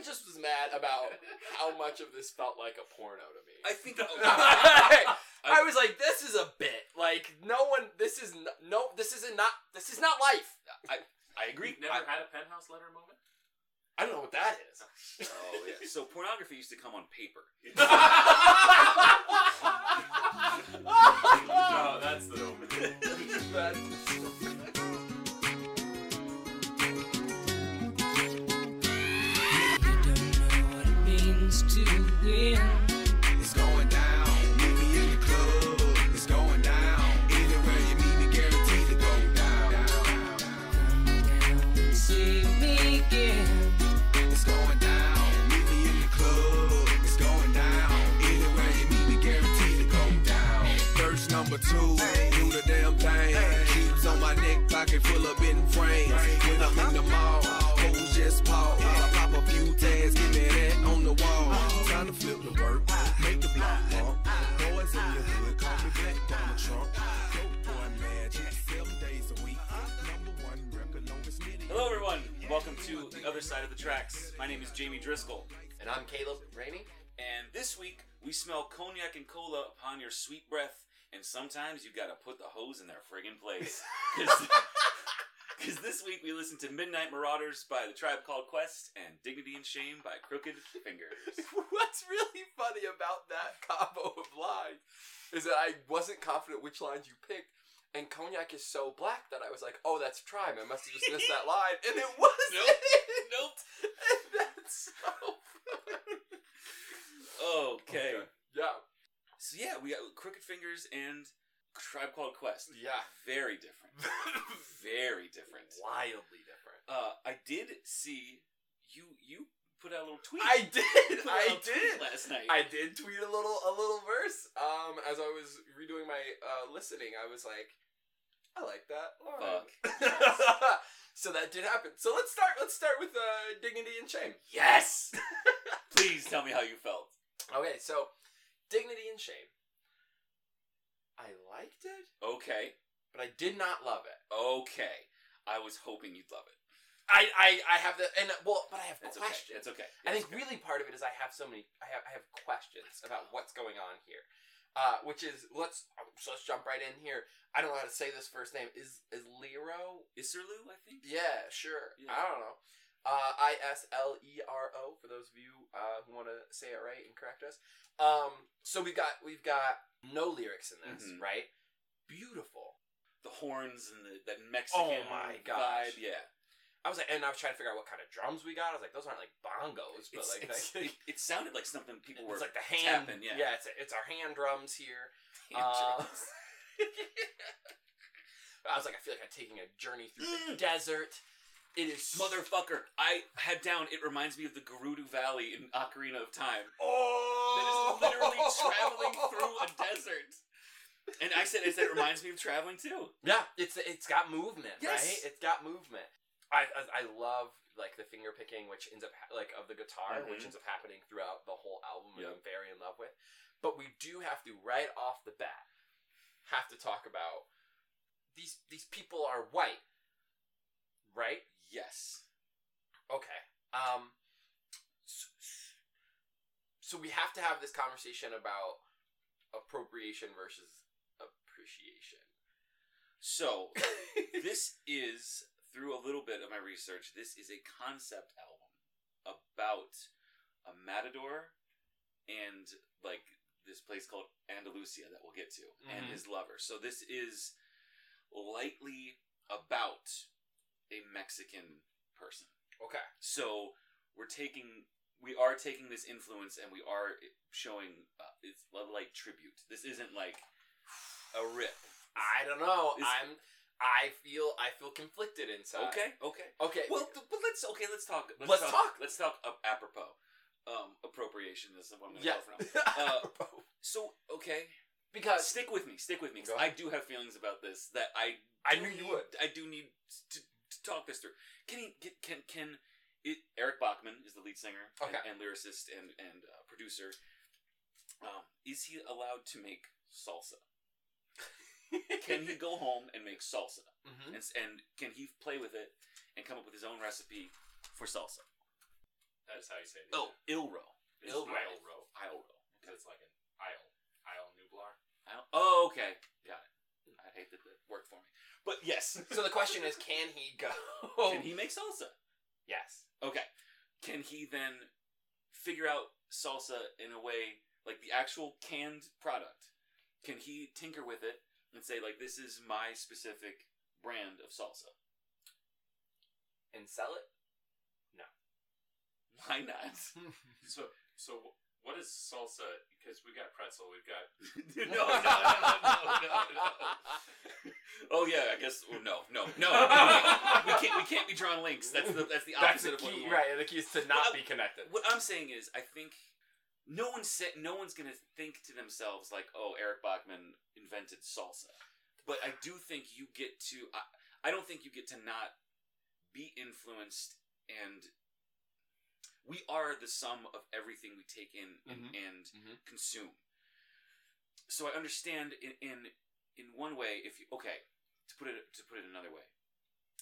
I just was mad about how much of this felt like a porno to me. I think. I was like, this is a bit. Like, no one. This is n- no. This isn't not. This is not life. I I agree. You've never I, had a penthouse letter moment? I don't know what that is. oh yeah. So pornography used to come on paper. no, that's the moment. That's- means to win. It's going down. Meet me in the club. It's going down. Anywhere you meet me, guaranteed to go down. Come down and see me again. It's going down. Meet me in the club. It's going down. Anywhere you meet me, guaranteed to go down. Verse number two. Do the damn thing. Keeps on my neck, pocket full of bitten frames. When I'm in the mall, hoes just pause. Pop a few tags, give me that on the wall. Time to flip the work, make the block pump. Boys in the hood, call me Black Donald Trump. Dope boy magic, seven days a week. Number one record, longest minute. Hello, everyone. Welcome to the other side of the tracks. My name is Jamie Driscoll, and I'm Caleb Rainey. and this week we smell cognac and cola upon your sweet breath. And sometimes you gotta put the hose in their friggin' place. Because this week we listened to Midnight Marauders by the Tribe Called Quest and Dignity and Shame by Crooked Fingers. What's really funny about that combo of lines is that I wasn't confident which lines you picked, and cognac is so black that I was like, "Oh, that's Tribe." I must have just missed that line, and it wasn't. Nope. Nope. and that's so funny. Okay. Yeah. So yeah, we got Crooked Fingers and Tribe Called Quest. Yeah. Very different. Very different. Wildly different. Uh, I did see you. You put out a little tweet. I did. I did. last night. I did tweet a little a little verse. Um, as I was redoing my uh, listening, I was like, I like that. Right. Fuck. so that did happen. So let's start. Let's start with uh, dignity and shame. yes. Please tell me how you felt. Okay, so dignity and shame. I liked it, Okay. But I did not love it. Okay. I was hoping you'd love it. I I, I have the and well, but I have It's okay. questions. It's okay. I think okay. really part of it is I have so many. I have I have questions about what's going on here. Uh, which is let's so let's jump right in here. I don't know how to say this first name. Is is Lero? Isserloo, I think. Yeah, sure. Yeah. I don't know. Uh, I S L E R O for those of you uh, who want to say it right and correct us. Um, so we've got we've got no lyrics in this, Mhm. right? Beautiful. The horns and the that Mexican Oh my vibe. gosh. Yeah. I was like, and I was trying to figure out what kind of drums we got. I was like, those aren't like bongos, but It's, like it's, it, it sounded like something people were it's like the hand. tapping. Yeah. yeah, it's it's our hand drums here. Hand Uh, drums. I was like, I feel like I'm taking a journey through the Mm. desert. It is Motherfucker, I had down. It reminds me of the Gerudo Valley in Ocarina of Time. Oh, That is literally traveling through a desert. And I said, I said, it reminds me of traveling too. Yeah, it's it's got movement, Yes. right? It's got movement. I, I I love like the finger picking, which ends up ha- like of the guitar, which Mhm. ends up happening throughout the whole album, and I'm very in love with. But we do have to right off the bat have to talk about these these people are white, right? Yes. Okay. Um. So, so we have to have this conversation about appropriation versus appreciation. So this is through a little bit of my research. This is a concept album about a matador and like this place called Andalusia that we'll get to, and Mhm. his lover. So this is lightly about a Mexican person. Okay. So we're taking, we are taking this influence, and we are showing uh, it's like tribute. This isn't like a rip. I don't know. Is- I'm. I feel. I feel conflicted inside. Okay, okay. Okay. Well, th- but let's okay. Let's talk. Let's, Let's talk, talk. Let's talk. Uh, apropos, um, appropriation is what I'm gonna yeah. go from. Uh, So okay, because stick with me. Stick with me. I do have feelings about this that I. I knew you would. I do need to, to talk this through. Can he get? Can can? It, Eric Bachmann is the lead singer and, Okay. and lyricist and and uh, producer. Um, is he allowed to make salsa? Can he go home and make salsa? Mhm. and, and can he play with it and come up with his own recipe for salsa? That is how you say it. Oh, Ilro. It's Ilro. Isle Ilro. Because it's like an Isle. Isle Nublar. Il- Oh, okay. Got it. I hate that that worked for me. But yes. So the question is, can he go? Can he make salsa? Yes. Okay. Can he then figure out salsa in a way like the actual canned product? Can he tinker with it and say like this is my specific brand of salsa? And sell it? No. Why not? So, so what is salsa? Because we got pretzel, we've got no, no, no, no, no, no. Oh yeah, I guess oh, no, no, no. we can't. We can't be drawing links. That's the that's the opposite of what we want. right? The key is to not Well, be connected. What I'm saying is, I think no one said no one's gonna think to themselves like, "Oh, Eric Bachmann invented salsa," but I do think you get to. I, I don't think you get to not be influenced, and we are the sum of everything we take in and, Mhm. and Mhm. consume. So I understand in in in one way if you okay to put it to put it another way,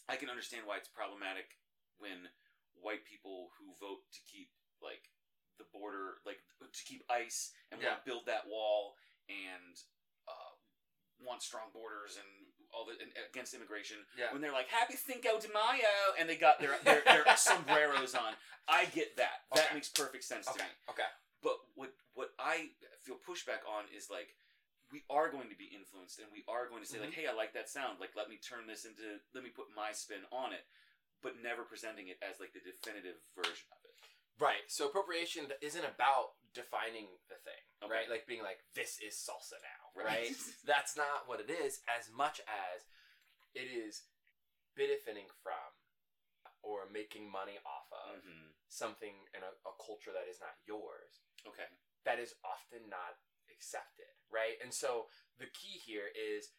I can understand why it's problematic when white people who vote to keep like the border like to keep ice and Yeah. want to build that wall and uh, want strong borders and all the and against immigration Yeah. when they're like happy cinco de mayo and they got their their, their sombreros on i get that that Okay. makes perfect sense to me Okay. but what what I feel pushback on is like we are going to be influenced and we are going to say like, Mhm. hey, I like that sound. Like, let me turn this into, let me put my spin on it, but never presenting it as like the definitive version of it. Right. So appropriation isn't about defining the thing, Okay. right? Like being like, this is salsa now, Right. That's not what it is, as much as it is benefiting from or making money off of hmm something in a, a culture that is not yours Okay. that is often not accepted, right? And so the key here is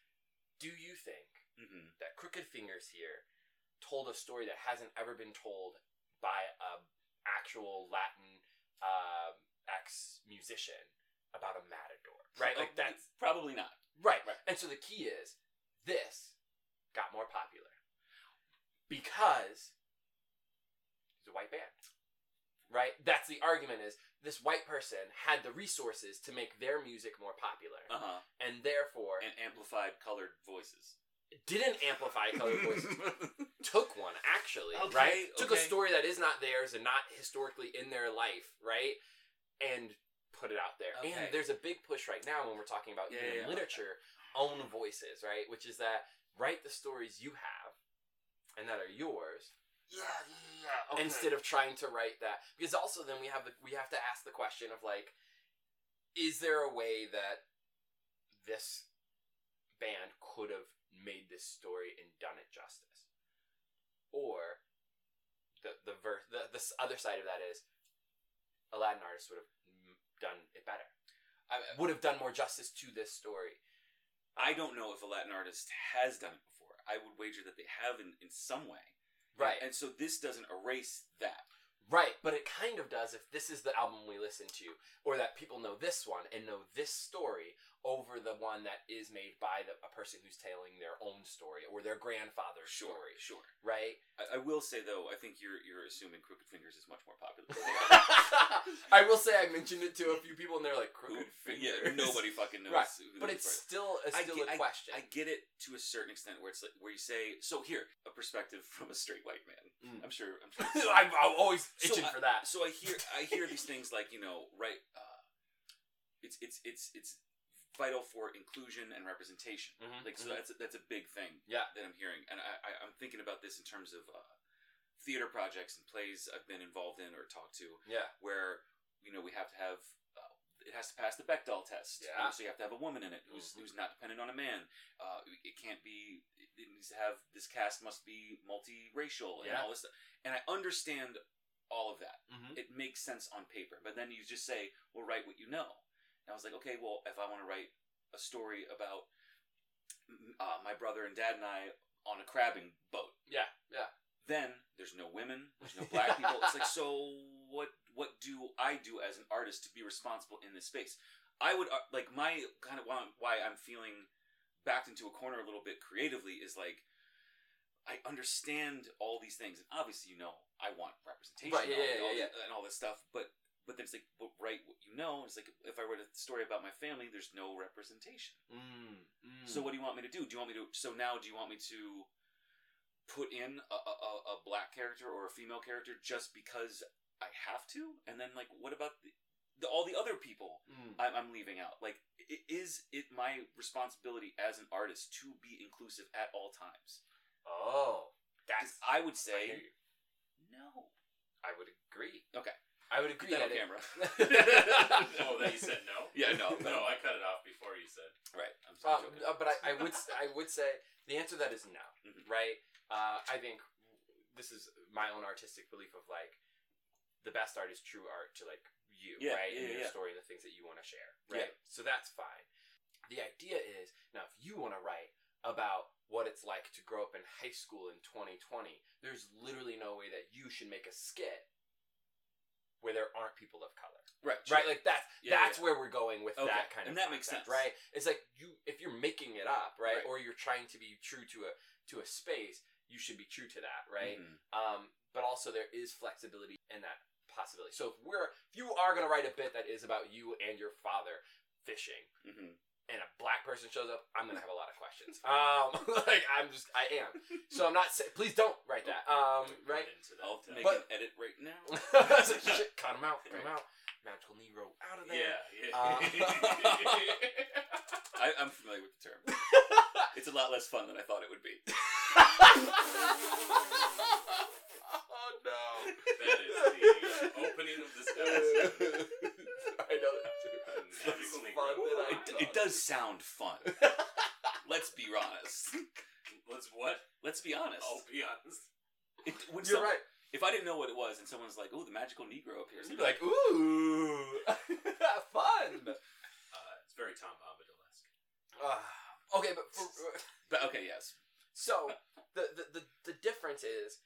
do you think hmm that Crooked Fingers here told a story that hasn't ever been told by a actual Latin uh, ex musician about a matador, right? Like that's probably not. right. Right. And so the key is this got more popular because he's a white band, right? That's the argument is this white person had the resources to make their music more popular, Uh huh. and therefore And amplified colored voices. Didn't amplify colored voices. took one actually, Okay, right? Took a story that is not theirs and not historically in their life, right? And put it out there. Okay. And there's a big push right now when we're talking about Yeah, even yeah, yeah. literature, own voices, right? Which is that write the stories you have and that are yours Yeah, yeah, yeah. instead of trying to write that because also then we have the, we have to ask the question of like is there a way that this band could have made this story and done it justice or the the verse the, the other side of that is a latin artist would have done it better I, would have done more justice to this story I don't know if a Latin artist has done it before. I would wager that they have in, in some way. right And so this doesn't erase that. Right, but it kind of does if this is the album we listen to, or that people know this one and know this story over the one that is made by the, a person who's telling their own story or their grandfather's Sure, story, sure. right? I, I will say though, I think you're you're assuming Crooked Fingers is much more popular. Than. I will say I mentioned it to a few people and they're like crooked Who- fingers. Yeah, nobody fucking knows. Right, But it's still it's I still get, a I- question. I, get it to a certain extent where it's like where you say, so here a perspective from a straight white man. Mm. I'm sure. I'm sure. I'm, I'm always So itching I- for that. so I hear I hear these things like you know right. Uh, it's it's it's it's vital for inclusion and representation. Mhm, Like so mhm. that's a, that's a big thing. Yeah. that I'm hearing, and I, I I'm thinking about this in terms of uh, theater projects and plays I've been involved in or talked to, Yeah. where you know we have to have. Uh, it has to pass the Bechdel test. Yeah. So you have to have a woman in it who's Mhm. who's not dependent on a man. Uh, it can't be. It needs to have this cast must be multiracial and Yeah. all this stuff. And I understand all of that Mm-hmm. it makes sense on paper. But then you just say, well, write what you know. And I was like, okay, well, if I want to write a story about uh, my brother and dad and I on a crabbing boat, Yeah, yeah. then there's no women, there's no black people. It's like, so what? What do I do as an artist to be responsible in this space? I would uh, like my kind of why, why I'm feeling backed into a corner a little bit creatively is like I understand all these things, and obviously, you know, I want representation, Right, yeah, and all, yeah, yeah, and all this stuff. But but then it's like, but write what you know. It's like if I write a story about my family, there's no representation. Mm, mm. So what do you want me to do? Do you want me to? So now, do you want me to put in a, a, a- black character or a female character just because I have to? And then like, what about the, the, all the other people Mm. I'm, I'm leaving out? Like, i- is it my responsibility as an artist to be inclusive at all times? Oh, that's. I would say you. no. I would agree. Okay. I would agree. that on it- camera. Oh, that you said no? Yeah, no, No, I cut it off before you said. right. I'm sorry. Um, joking. uh, but I, I would s- I would say the answer to that is no, Mhm. right? Uh, I think this is my own artistic belief of like the best art is true art to like you, Yeah, right? yeah, and your yeah. story and the things that you want to share, right? So that's fine. The idea is now if you want to write about what it's like to grow up in high school in 2020, there's literally no way that you should make a skit where there aren't people of color right. right like that's Yeah, that's yeah. where we're going with Okay, that kind of and that makes sense. right it's like you if you're making it up right, Right. or you're trying to be true to a to a space you should be true to that right Mhm. um but also there is flexibility in that possibility so if we're if you are going to write a bit that is about you and your father fishing Mhm. And a black person shows up i'm gonna have a lot of questions um like i'm just i am so i'm not sa- please don't write that um right Into that, I'll make But- an edit right now. It's like, shit, cut him out cut him out magical negro out of there yeah, yeah. Uh, I, I'm familiar with the term. It's a lot less fun than I thought it would be. oh no. that is the opening of this episode. I know that fun than I It, it does sound fun. Let's be honest. Let's what? Let's be honest. I'll be honest. It, when You're some- right. If I didn't know what it was, and someone's like, "Oh, the magical Negro appears," You'd be like, ooh, fun. Uh, it's very Tom Bombadil-esque. Ah, okay, but for, but okay, yes, so the, the the the difference is,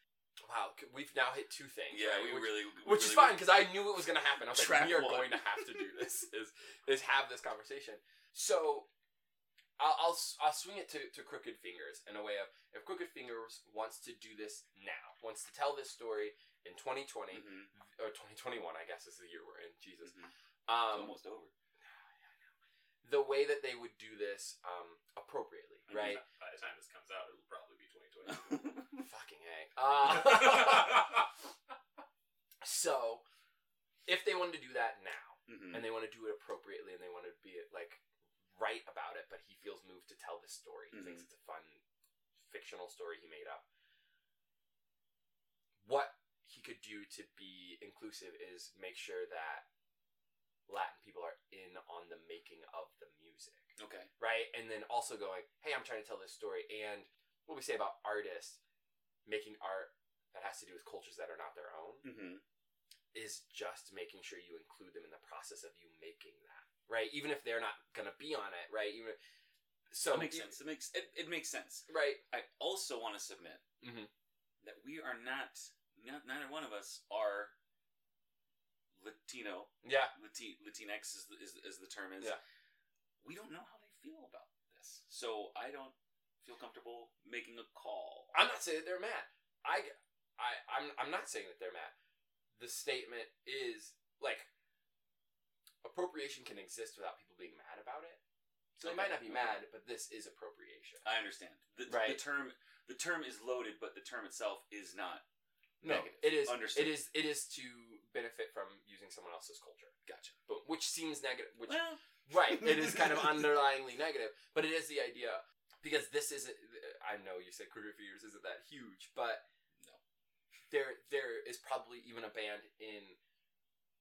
wow, we've now hit two things. yeah, right? we which, really, we which is fine because I knew it was going to happen. I was like, we are one. going to have to do this. Is is have this conversation. So, I'll I'll, I'll swing it to, to Crooked Fingers in a way of if Crooked Fingers wants to do this now, wants to tell this story in 2020 Mhm, or 2021, I guess is the year we're in. Jesus, mhm. It's um, almost over. the way that they would do this um, appropriately, Mhm. right? By the time this comes out, it'll probably be 2020. Fucking a. Uh, so, if they wanted to do that now. Mhm. and they want to do it appropriately and they want to be like right about it but he feels moved to tell this story he thinks Mhm. it's a fun fictional story he made up what he could do to be inclusive is make sure that latin people are in on the making of the music Okay. right and then also going hey i'm trying to tell this story and what we say about artists making art that has to do with cultures that are not their own Mm-hmm. is just making sure you include them in the process of you making that, right? Even if they're not gonna be on it, right? Even so it makes sense. It makes it, it makes sense. right? I also want to submit Mhm. that we are not, not neither one of us are Latino. Yeah, Lati, Latinx is, is as the term is. Yeah. We don't know how they feel about this, so I don't feel comfortable making a call. I'm not saying that they're mad. I, I, I'm, I'm not saying that they're mad. The statement is like appropriation can exist without people being mad about it. So they might not be mad, but this is appropriation. I understand. The, Right. the term the term is loaded, but the term itself is not. No, Negative. it is. Understood. It is. It is to benefit from using someone else's culture. Gotcha. But which seems negative. Which Well, Right. It is kind of underlyingly negative, but it is the idea because this isn't. I know you said Crooked Fingers isn't that huge, but No. there there is probably even a band in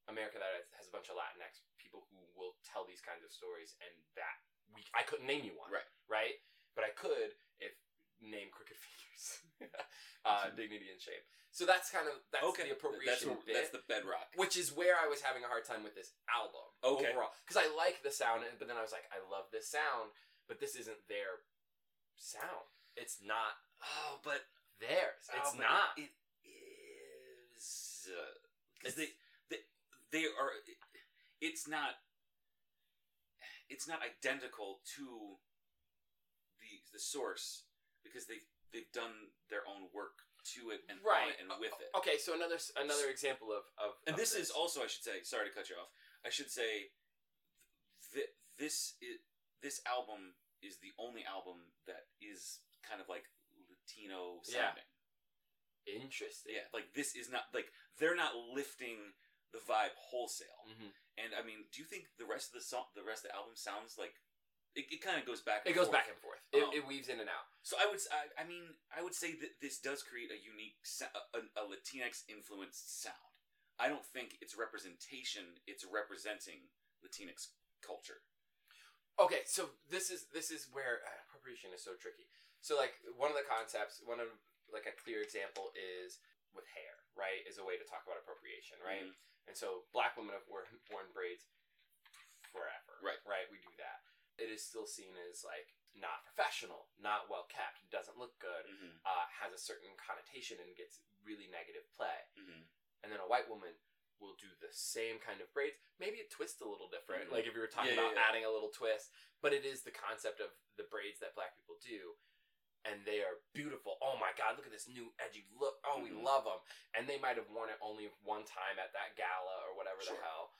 America that has- a bunch of Latinx people who will tell these kinds of stories, and that we I couldn't name you one, Right. Right, but I could if name Crooked figures, uh, Dignity and Shame. So that's kind of that's okay. the appropriation what- bit that's the bedrock. which is where I was having a hard time with this album Okay. overall because I like the sound, but then I was like, I love this sound, but this isn't their sound. It's not Oh, but theirs. It's Oh, but not. It is uh, because It's- they, they they are. It's not. It's not identical to the the source because they they've done their own work to it and on Right. it and with it. Okay, so another another example of of And of this, is also, I should say, sorry to cut you off. I should say, th- this is this album is the only album that is kind of like Latino Yeah. sounding. interesting. Yeah, like this is not like they're not lifting the vibe wholesale. hmm And I mean, do you think the rest of the song, the rest of the album sounds like it? It kind of goes back. It goes forth. back and forth. It, Um, it weaves in and out. So I would, I mean, I would say that this does create a unique, a, a Latinx influenced sound. I don't think it's representation; it's representing Latinx culture. Okay, so this is this is where uh, appropriation is so tricky. So like one of the concepts, one of like a clear example is with hair, right? Is a way to talk about appropriation, right? Mhm. And so black women have worn, worn braids forever, Right. Right, we do that. It is still seen as like not professional, not well kept, doesn't look good, Mm-hmm. uh, has a certain connotation and gets really negative play. Mm-hmm. And then a white woman will do the same kind of braids. Maybe it twists a little different, Mhm. like if you were talking Yeah, about yeah, adding a little twist. But it is the concept of the braids that black people do, and they are beautiful. Oh my god, look at this new edgy look. Oh, we Mhm. love them. And they might have worn it only one time at that gala or whatever Sure. the hell,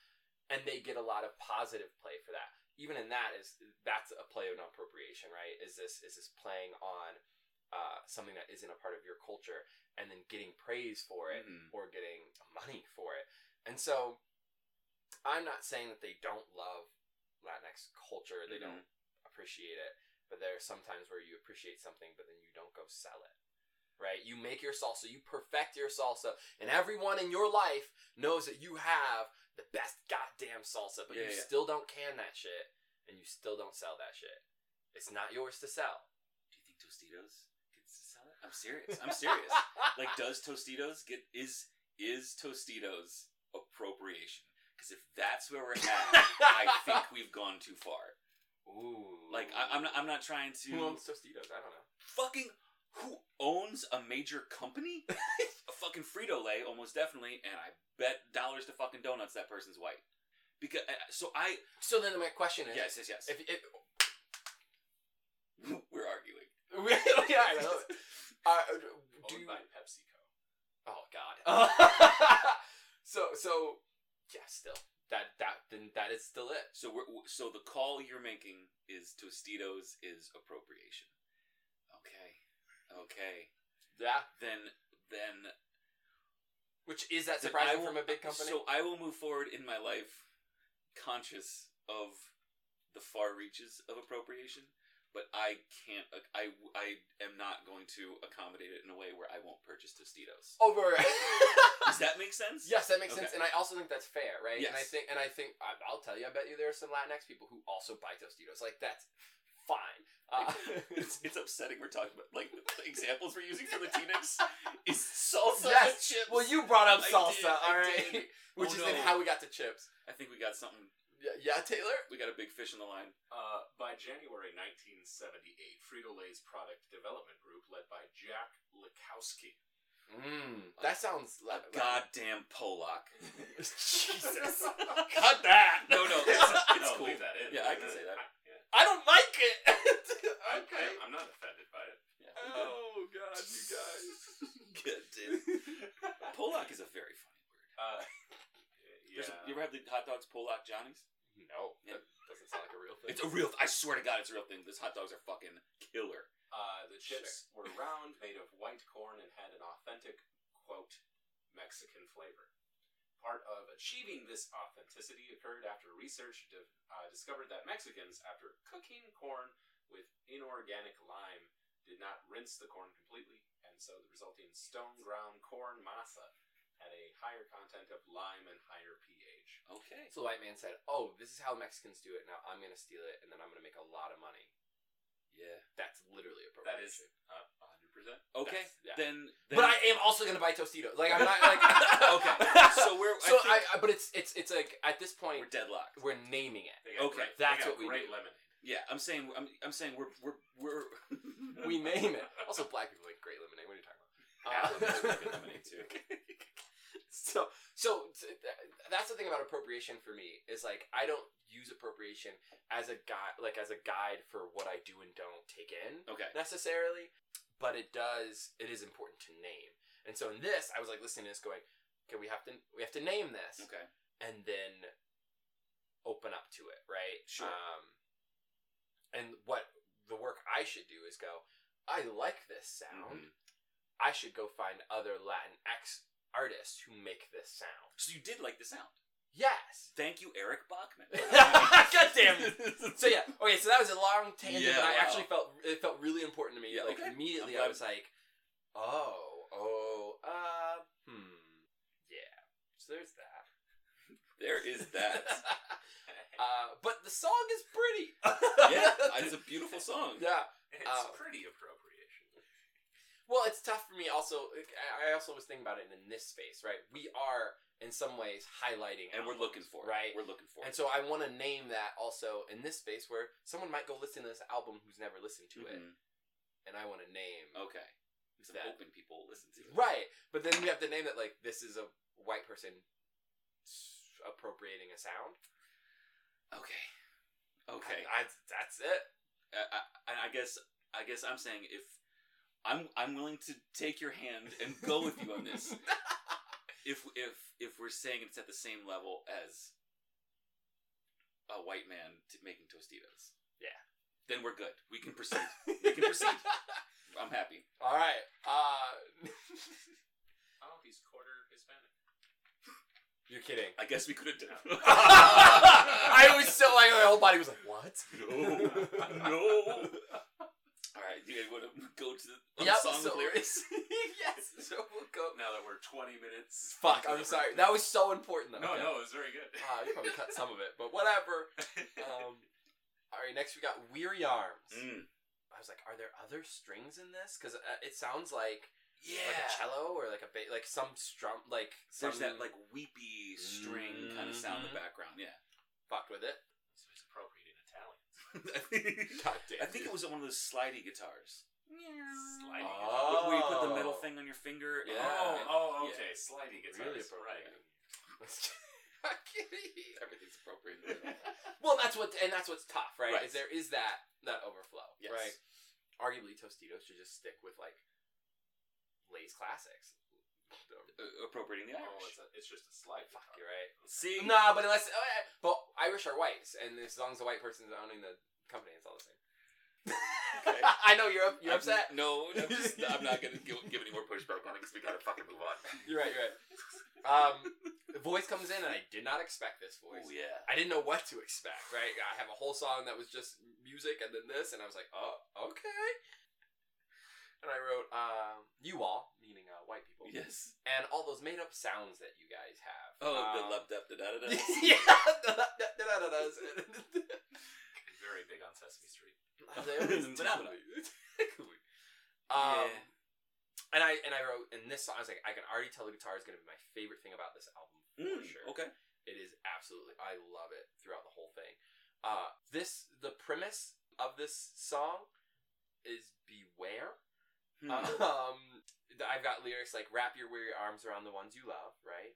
and they get a lot of positive play for that. Even in that is that's a play of appropriation, right? Is this is this playing on uh, something that isn't a part of your culture and then getting praise for it Mhm. or getting money for it. And so I'm not saying that they don't love Latinx culture, they Mhm. don't appreciate it, but there are sometimes where you appreciate something but then you don't go sell it. Right? You make your salsa, you perfect your salsa, and everyone in your life knows that you have the best goddamn salsa, but Yeah, you yeah. still don't can that shit and you still don't sell that shit. It's not yours to sell. Do you think Tostitos gets to sell it? I'm serious. I'm serious. like, does Tostitos get is is Tostitos appropriation? Because if that's where we're at, I think we've gone too far. Ooh. Like, I, I'm not. I'm not trying to. Who owns Tostitos? I don't know. fucking who owns a major company? a fucking Frito Lay, almost definitely, and I bet dollars to fucking donuts that person's white. Because uh, so I So then my question is, yes yes yes if, if we're arguing. yeah, I know. Uh, do Owned you? by PepsiCo. Oh God. So so yeah, still that that then that is still it. So we're so the call you're making is Tostitos is appropriation. Okay, okay. Yeah. Then then Which is that surprising will- from a big company? So I will move forward in my life conscious of the far reaches of appropriation, but I can't. I I am not going to accommodate it in a way where I won't purchase Tostitos. Over. Does that make sense? Yes, that makes sense, and I also think that's fair, right? Yes. And I think, and I think, I'll tell you, I bet you there are some Latinx people who also buy Tostitos. Like that's fine. Uh, it's, it's upsetting we're talking about like the examples we're using for Latinx is salsa Yes. chips. well, you brought up salsa, did, all right, which Oh, is then how we got to chips. I think we got something. Yeah, yeah Taylor. We got a big fish in the line. Uh, by January 1978, Frito-Lay's product development group, led by Jack Likowski, Mm, that sounds A like goddamn Polak. Jesus. Cut that. No, no, it's, it's no, cool. leave that in. Yeah, I can say that. I, yeah. I don't like it. I, okay. I, am not offended by it. Oh God, you guys. Good dude. Polak is a very funny word. Uh, yeah. a- you ever have the hot dogs Polock Johnny's? No, that doesn't sound like a real thing. It's a real. I swear to God, it's a real thing. These hot dogs are fucking killer. Uh, the chips were round, made of white corn, and had an authentic, quote, Mexican flavor. Part of achieving this authenticity occurred after research uh, discovered that Mexicans, after cooking corn with inorganic lime, did not rinse the corn completely, and so the resulting stone ground corn masa had a higher content of lime and higher pH. Okay. So the white man said, "Oh, this is how Mexicans do it. Now I'm gonna steal it, and then I'm gonna make a lot of money." Yeah. That's literally That is appropriation. uh, 100%. Okay. Yeah. Then, then. But I am also gonna buy Tostitos. Like I'm not like Okay. So we're. So I I, but it's it's it's like at this point we're deadlocked. we're naming it. Okay, great, that's what we great do. lemonade. Yeah, I'm saying. I'm. I'm saying we're. We're. We're. We name it. Also, black people like great lemonade. What are you talking about? Makes lemonade, too. So so that's the thing about appropriation for me is like I don't use appropriation as a guide like as a guide for what I do and don't take in Okay. necessarily but it does. It is important to name. And so in this, I was like listening to this, going, "Okay, we have to we have to name this, Okay. and then open up to it, right? Sure. Um, and what the work I should do is go. I like this sound. Mhm. I should go find other Latin X artists who make this sound. So you did like the sound. Yes. Thank you, Eric Bachmann. God damn it. So yeah, okay. So that was a long tangent, Yeah, but I wow. actually felt it felt really important to me. Yeah, like okay. immediately, I'm I glad. was like, oh, oh, uh, hmm, yeah. So there's that. There is that. uh, but the song is pretty. yeah, it's a beautiful song. yeah. It's Uh, pretty appropriation. Well, it's tough for me. Also, I I also was thinking about it in this space, right? We are in some ways highlighting, And we're looking for it. right. We're looking for And it. so I want to name that also in this space where someone might go listen to this album who's never listened to it, Mhm. and I want to name Okay. Because I'm hoping people listen to it. right. But then we have to name that like this is a white person appropriating a sound. Okay. Okay. I, I- that's it. I, I, and I guess I guess I'm saying if I'm I'm willing to take your hand and go with you on this. if if if we're saying it's at the same level as a white man t- making Tostitos, Yeah. then we're good. We can proceed. We can proceed. I'm happy. All right. Uh, Oh, he's quarter Hispanic. you're kidding. I guess we could have done. I was so like my whole body was like, what? No. No. Right, you guys want to go to the Yep, song so- lyrics? yes. So we'll go. Now that we're 20 minutes. Fuck. I'm sorry. That was so important though. No, Okay. no, it was very good. Uh, you probably cut some of it, but whatever. Um, all right. Next we got weary arms. Mm. I was like, are there other strings in this? Because uh, it sounds like Yeah. like a cello or like a ba- like some strum like There's that like weepy string kind of sound in the Mhm. background. Yeah. fucked with it. So he's appropriating Italian. God damn. I think it was one of those slidey guitars. Sliding Oh. Where you put the metal oh. thing on your finger. Yeah. Oh, and- oh, yeah. okay. Sliding guitars. Really right. appropriate. Everything's appropriate. well, that's what, and that's what's tough, right? Right. Is there is that that overflow, Yes. right? Arguably, Tostitos should just stick with like Lay's classics. Uh, appropriating the Oh, Irish. it's, a, it's just a slight. Fuck, guitar. you're right. See? Nah, but unless, yeah, but Irish are whites, and as long as the white person's owning the company, it's all the same. Okay. I know you're up, you're I'm- upset. No, I'm, just, I'm not gonna give, give any more pushback on it because we gotta fucking move on. You're right. You're right. Um, the voice comes in, and I did not expect this voice. Oh yeah. I didn't know what to expect. Right? I have a whole song that was just music, and then this, and I was like, oh, okay. And I wrote, um, "You all," meaning uh, white people. Yes. And all those made-up sounds that you guys have. Oh, the Um, love da da da da. yeah. da-da-da-da-das. Very big on Sesame Street. Phenomenal. um, Yeah. and I and I wrote in this song. I was like, I can already tell the guitar is going to be my favorite thing about this album for Mm, sure. Okay. It is absolutely. I love it throughout the whole thing. Uh, this the premise of this song is beware. Hmm. Um, I've got lyrics like "Wrap your weary arms around the ones you love." Right.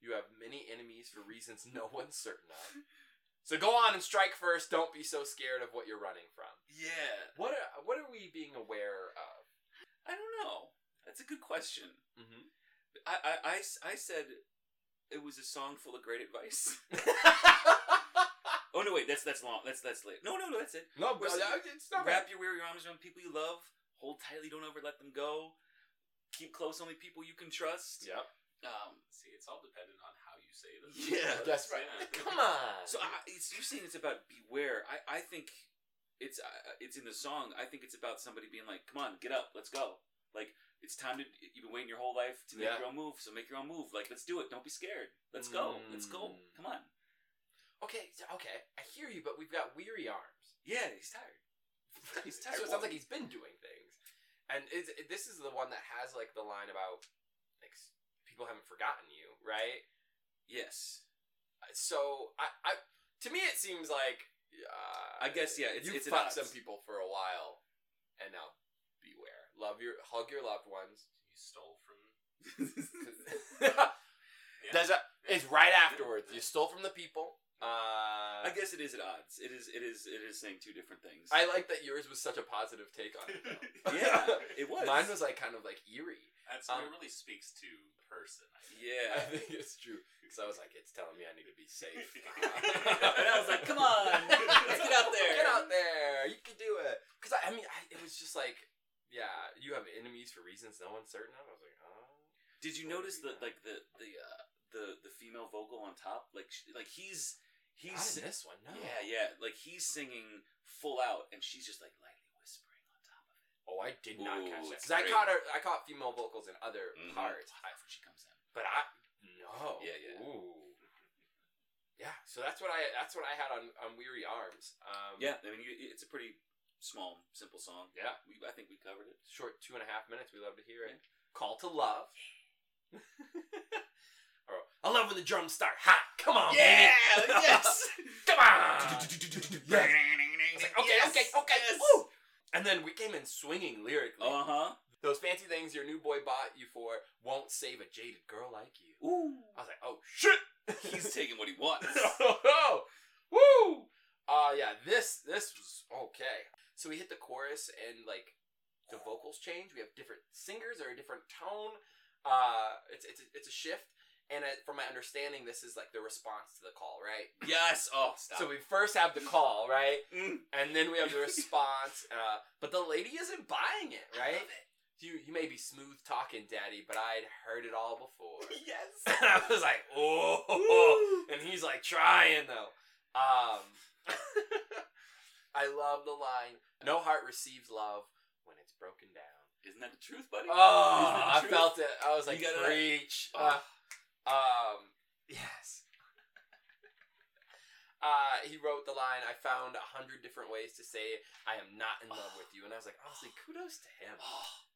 You have many enemies for reasons no one's certain of. So go on and strike first. Don't be so scared of what you're running from. yeah. What are what are we being aware of? I don't know. That's a good question. Mm-hmm. I, I, I I said it was a song full of great advice. oh no, wait, that's that's long. That's that's late. No, no, no, that's it. no, it's not Wrap your weary arms around people you love. Hold tightly, don't ever let them go. Keep close only people you can trust. Yep. Um, See, it's all dependent on how you say this. Yeah, That's right. Yeah. Come on. so I, it's, you're saying it's about beware. I, I think it's uh, it's in the song. I think it's about somebody being like, "Come on, get up, let's go." Like it's time to. You've been waiting your whole life to make Yeah. your own move, so make your own move. Like let's do it. Don't be scared. Let's go. Let's go. Mm. Come on. okay, so- okay, I hear you, but we've got weary arms. Yeah, he's tired. He's tired So it sounds like he's been doing things, and is this is the one that has like the line about like people haven't forgotten you, right? Yes. So I, I to me it seems like uh, I guess yeah. It's you it's at fucked some people for a while, and now beware. Love your hug your loved ones. You stole from. There's a, it's right afterwards. You stole from the people. Uh, I guess it is at odds. It is. It is. It is saying two different things. I like that yours was such a positive take on it. though. yeah, it was. Mine was like kind of like eerie. That's Um, it really speaks to person. I think. Yeah. I think it's true because I was like, it's telling me I need to be safe. and I was like, "Come on, let's get out there." Get out there. You can do it. Because I, I mean, I, it was just like, yeah, you have enemies for reasons no one's certain of. I was like, oh. Did you notice that, like the the uh, the the female vocal on top? Like sh- like he's he's Not in this one, no. yeah yeah like he's singing full out and she's just like lightly whispering on top of it. Oh, I did not Ooh, catch that. it's 'Cause I great. caught her. I caught female vocals in other Mhm. parts, That's when she comes in. but I no. Yeah, yeah. Ooh. Yeah. So that's what I that's what I had on on Weary Arms. Um, Yeah, I mean you, it's a pretty small, simple song. Yeah. we, I think we covered it. Short two and a half minutes. We love to hear it. Call to love. I love when the drums start hot. Come on, baby. yes. Come on. Yes. Like, okay, Yes, okay, okay. yes. Woo! And then we came in swinging lyrically. Uh huh. Those fancy things your new boy bought you for won't save a jaded girl like you. Ooh, I was like, oh shit. he's taking what he wants. oh, Woo! Uh yeah, this this was okay. So we hit the chorus and like the vocals change. We have different singers or a different tone. Uh, it's it's a, it's a shift. And uh from my understanding, this is like the response to the call, right? Yes. Oh, stop. So we first have the call, right? Mm. And then we have the response. Uh, but the lady isn't buying it, I right? love it. You you may be smooth talking, daddy, but I'd heard it all before. Yes. and I was like, oh. And he's like trying though. Um, I love the line. No heart receives love when it's broken down. Isn't that the truth, buddy? Oh, Isn't I truth? felt it. I was like, preach. Oh. Uh, um, yes. Uh, he wrote the line, I found a hundred different ways to say I am not in love with you. And I was like, honestly, kudos to him.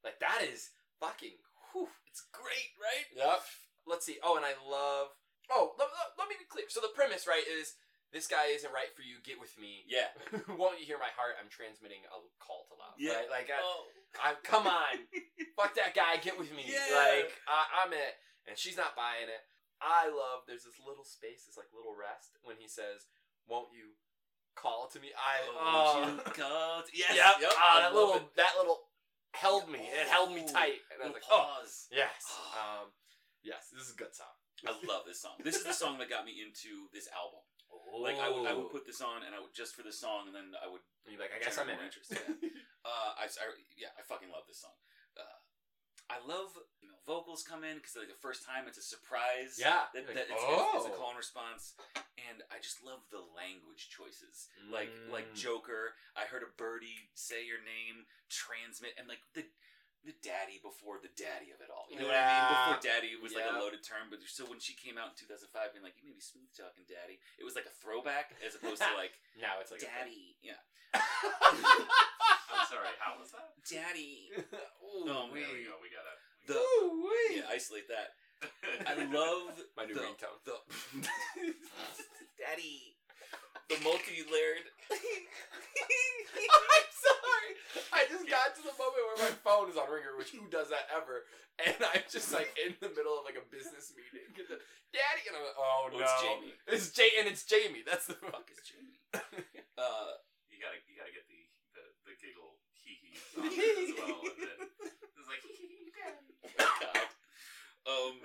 Like, that is fucking, whew. it's great, right? Yep. Let's see. Oh, and I love. Oh, let, let- let me be clear. So the premise, right, is this guy isn't right for you. Get with me. Yeah. Won't you hear my heart? I'm transmitting a call to love. Yeah. Right? Like, I, Oh. I, come on, fuck that guy. Get with me. Yeah. Like, I, I'm it, and she's not buying it. I love. There's this little space, this like little rest when he says, "Won't you call to me?" I. Oh, Oh, you call to- yes. Yep. Yep. Ah, that love little. it. That little held me. It held me Oh, tight, and I was like, "Oh, pause. yes." Um, yes, this is a good song. I love this song. This is the song that got me into this album. Like I would, I would put this on, and I would just for the song, and then I would. And you're like, I guess I'm in it. Uh, I, I, yeah, I fucking love this song. I love you know vocals come in because like the first time it's a surprise. yeah. That, like, it's, it's, it's a oh. call and response, and I just love the language choices. Like like Mm. Joker, I heard a birdie say your name, transmit, and like the the daddy before the daddy of it all. You know what I mean? Before daddy was like a loaded term, but so when she came out in 2005, being like, "You may be smooth talking, daddy," it was like a throwback as opposed to like Now it's like a daddy. Yeah, I'm sorry. How was that? daddy. Ooh, Oh, There wee. we go. We gotta. The Ooh, wee. yeah, isolate that. I love My new the, ringtone. The daddy. The multi-layered. I'm sorry. I just got to the moment where my phone is on ringer, which who does that ever? And I'm just like in the middle of like a business meeting. And the- Daddy, and I'm like, oh Oh, no, it's Jamie. It's Jay, and it's Jamie. That's the Fuck is Jamie. Uh, you gotta. You gotta get the the, the giggle hee hee as well, and then it's like hee hee daddy. Um,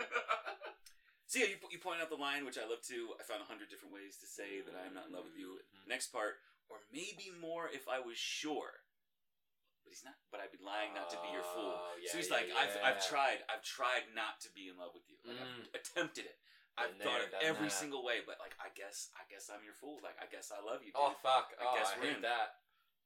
so yeah, you, you pointed out the line, which I love too. I found a hundred different ways to say that I am not in love with you. Mhm. Next part, or maybe more if I was sure. But he's not. But I'd be lying not to be your fool. Oh, yeah, so he's yeah, like, I've, I've tried. I've tried not to be in love with you. Like Mm. I've attempted it. I've thought of every that. single way, but like, I guess, I guess I'm your fool. Like, I guess I love you. Dude. Oh fuck! I oh, guess I we're hate in. that.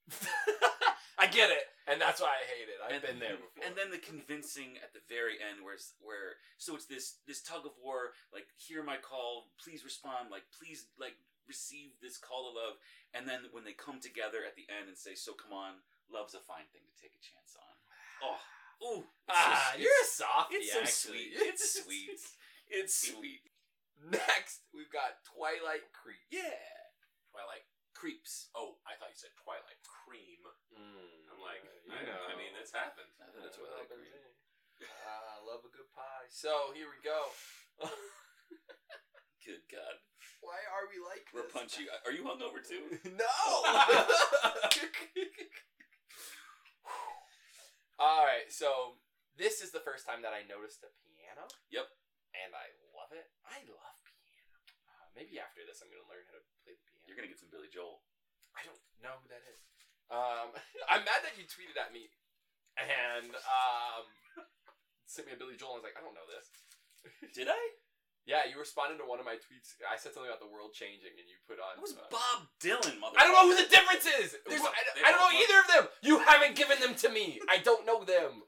I get it, and that's why I hate it. I've And- been there before. And then the convincing at the very end, where where so it's this this tug of war, like hear my call, please respond, like please like receive this call of love, and then when they come together at the end and say, so come on, love's a fine thing to take a chance on. Oh, ooh, it's so ah, you're a softie. It's so actually. sweet. It's sweet. It's sweet. Next, we've got Twilight Creeps. Yeah. Twilight. Creeps. Oh, I thought you said Twilight Cream. Mm, I'm like, you I, know. I mean, it's happened. I thought that's what I agree. Ah, love a good pie. So here we go. Good God. Why are we like Or punch you. Are you hungover too? no. All right, so this is the first time that I noticed the piano. Yep. And I love it. I love piano. Uh, maybe after this, I'm gonna learn how to play the piano. You're gonna get some Billy Joel. I don't know who that is. Um, I'm mad that you tweeted at me and um, sent me a Billy Joel. I was like, I don't know this. Did I? Yeah, you responded to one of my tweets. I said something about the world changing, and you put on. It was uh, Bob Dylan, mother. I don't know who the difference is. There's, I, don't- I don't know either of them. You haven't given them to me. I don't know them.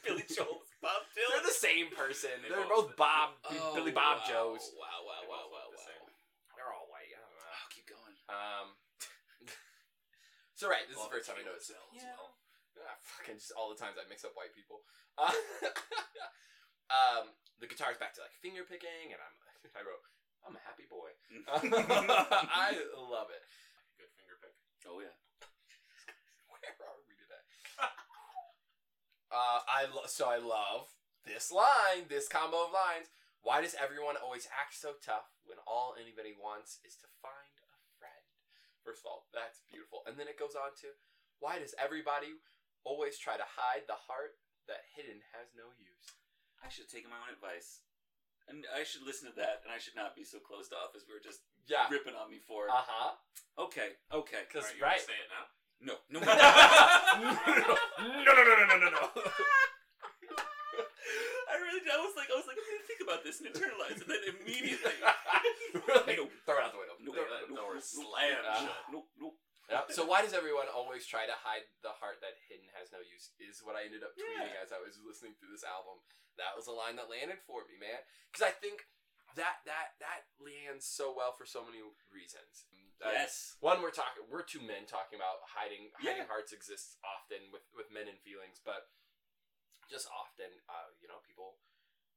Billy Joel. Bob Dylan. They're the same person. They They're both- Bob, Oh, Billy Bob wow. Joes. Wow, wow, They wow, both wow, look the wow. same. They're all white. I don't know. Oh, keep going. Um. so right, this is the first time I know noticed it. cells, Yeah. well. Ah, fucking just all the times I mix up white people. Uh, um, the guitar's back to like finger picking, and I'm I wrote I'm a happy boy. I love it. Good finger pick. oh yeah. Where are we today? uh, I lo- so I love this line, this combo of lines. Why does everyone always act so tough when all anybody wants is to find a friend? First of all, that's beautiful, and then it goes on to, why does everybody always try to hide the heart that hidden has no use? I should have taken my own advice. And I should listen to that, and I should not be so closed off as we were just Yeah. ripping on me for. it. Uh huh. okay, okay. Because Alright, you right. wanna say it now? No, no. no, no, no, no, no, no, no. I really did. I was like, I was like, I'm gonna think about this and internalize, and then immediately, Really? Nope. Throw it out the window. Nope. Throw it That out door nope, slammed nope. shut. nope, nope. Yep. So why does everyone always try to hide the heart that hidden has no use? Is what I ended up tweeting Yeah. as I was listening through this album. That was a line that landed for me, man. Because I think that that that lands so well for so many reasons. Uh, Yes. One, we're talking. We're two men talking about hiding. Hiding Yeah. hearts exists often with with men and feelings, but just often, uh, you know, people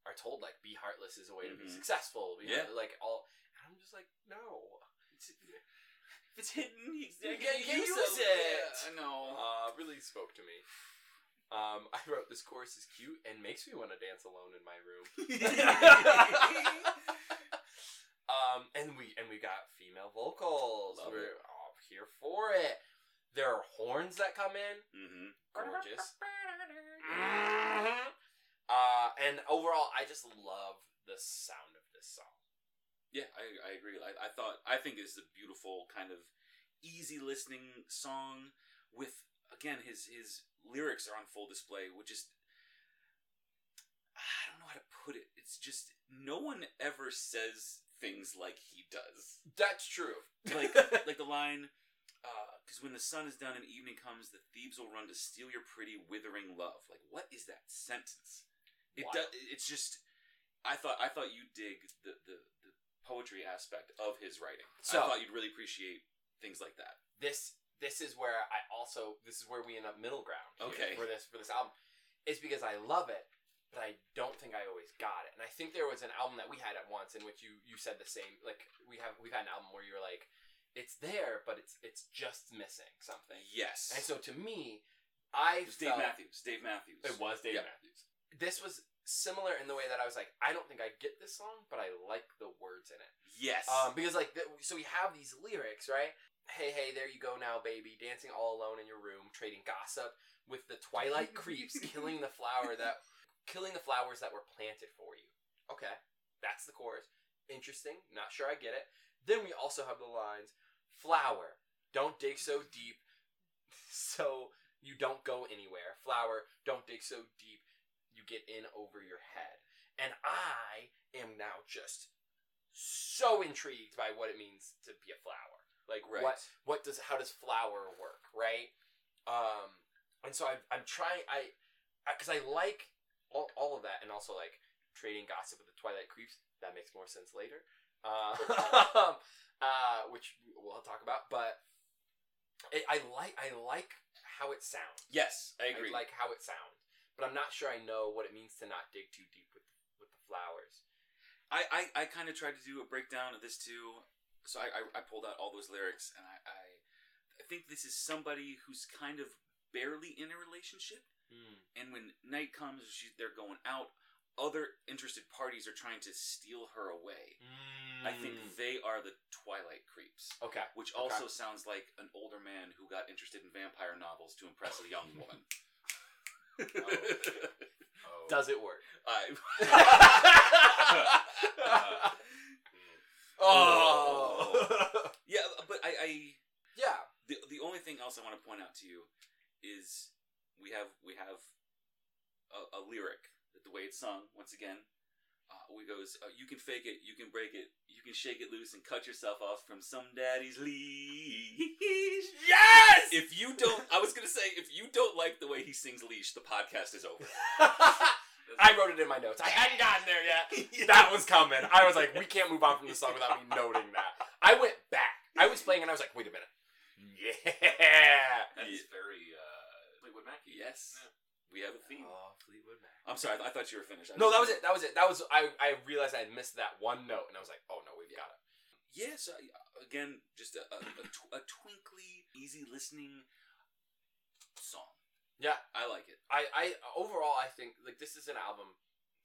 are told like be heartless is a way to be Mhm. successful. You Yeah. know, like all. And I'm just like, no. If it's hidden, you can't use use it. it. Yeah, I know. uh, really spoke to me. Um, I wrote this chorus is cute and makes me want to dance alone in my room. Um, and we and we got female vocals. Love We're all here for it. There are horns that come in, mm-hmm. gorgeous. Uh, and overall, I just love the sound of this song. Yeah, I, I agree. I, I thought I think it's a beautiful kind of easy listening song with again his his lyrics are on full display, which is I don't know how to put it. It's just no one ever says things like he does. That's true. Like like the line because when the sun is done and evening comes, the thieves will run to steal your pretty withering love. Like what is that sentence? It does. It's just. I thought I thought you dig the, the, the poetry aspect of his writing. So- I thought you'd really appreciate things like that. this this is where I also this is where we end up middle ground Okay. for this for this album is because I love it but I don't think I always got it and I think there was an album that we had at once in which you you said the same like we have we've had an album where you're like it's there but it's it's just missing something Yes. and so to me I it was Dave felt- Matthews. Dave Matthews. it was Dave Yeah. Matthews this was similar in the way that I was like I don't think I get this song but I like the words in it Yes. um, because like, th- so we have these lyrics, right? Hey, hey, there you go now, baby, dancing all alone in your room, trading gossip with the twilight creeps, killing the flower that, killing the flowers that were planted for you. Okay, that's the chorus. Interesting. Not sure I get it. Then we also have the lines, flower, don't dig so deep, so you don't go anywhere. Flower, don't dig so deep, you get in over your head. And I am now just so intrigued by what it means to be a flower. Like Right. what what does how does flower work, right? Um and so I I'm trying I cuz I like all, all of that and also like trading gossip with the twilight creeps that makes more sense later. Uh, uh which we'll talk about, but it, I like I like how it sounds. yes, I agree. I like how it sounds, but I'm not sure I know what it means to not dig too deep with with the flowers. I, I, I kind of tried to do a breakdown of this too. So I, I, I pulled out all those lyrics, and I, I I think this is somebody who's kind of barely in a relationship, and when night comes, she, they're going out. Other interested parties are trying to steal her away, I think Mm. they are the Twilight creeps. Okay. Which also sounds like an older man who got interested in vampire novels to impress a young woman. Oh. Does it work? I, oh. yeah, but I, I yeah. the the only thing else I want to point out to you is we have we have a, a lyric that the way it's sung once again. Uh, we goes, uh, you can fake it, you can break it, you can shake it loose and cut yourself off from some daddy's leash. Yes. If you don't, I was gonna say, if you don't like the way he sings leash, the podcast is over. I wrote it in my notes. I hadn't gotten there yet. That was coming. I was like, we can't move on from the song without me noting that. I went back. I was playing and I was like, wait a minute. Yeah. That is very uh, Fleetwood Mac. Yes, Yeah. We have a theme. Oh, Fleetwood Mac. I'm sorry, I, I thought you were finished. I No, that was it. That was it. That was I. I realized I had missed that one note, and I was like, "Oh no, we've got it." Yes, I, again, just a, a, a, tw- a twinkly, easy listening song. Yeah. I like it. I. I overall, I think like this is an album.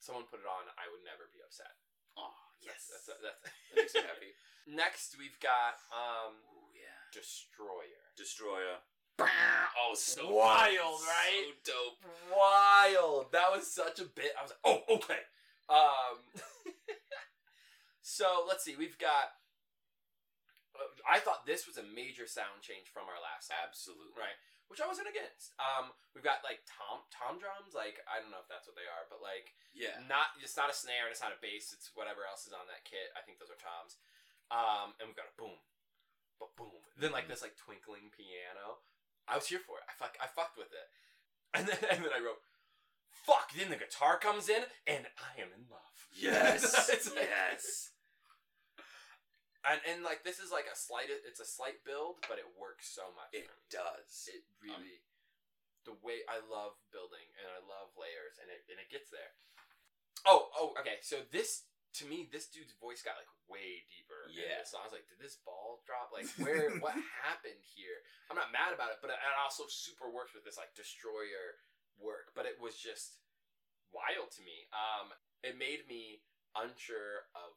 Someone put it on, I would never be upset. Oh, That's yes. that's that's. that makes me happy. Next, we've got um Oh, yeah. Destroyer. Destroyer. Oh, so Wild, right? So dope. Wild. That was such a bit. I was like, oh, okay. Um. so let's see. We've got. I thought this was a major sound change from our last song. Absolutely. Right. Which I wasn't against. Um, we've got like tom tom drums. Like I don't know if that's what they are, but like Yeah. not it's not a snare and it's not a bass. It's whatever else is on that kit. I think those are toms. Um, and we've got a boom, but boom. Then like Mhm. this like twinkling piano. I was here for it. I fuck I fucked with it. And then and then I wrote, fuck. Then the guitar comes in and I am in love. Yes. It's like- yes. And and like this is like a slight. It's a slight build, but it works so much. It for me. does. It um, really, the way I love building and I love layers, and it and it gets there. Oh, oh, okay. So this to me, this dude's voice got like way deeper. Yeah. song. I was like, did this ball drop? Like, where? what happened here? I'm not mad about it, but it, it also super works with this like destroyer work. But it was just wild to me. Um, it made me unsure of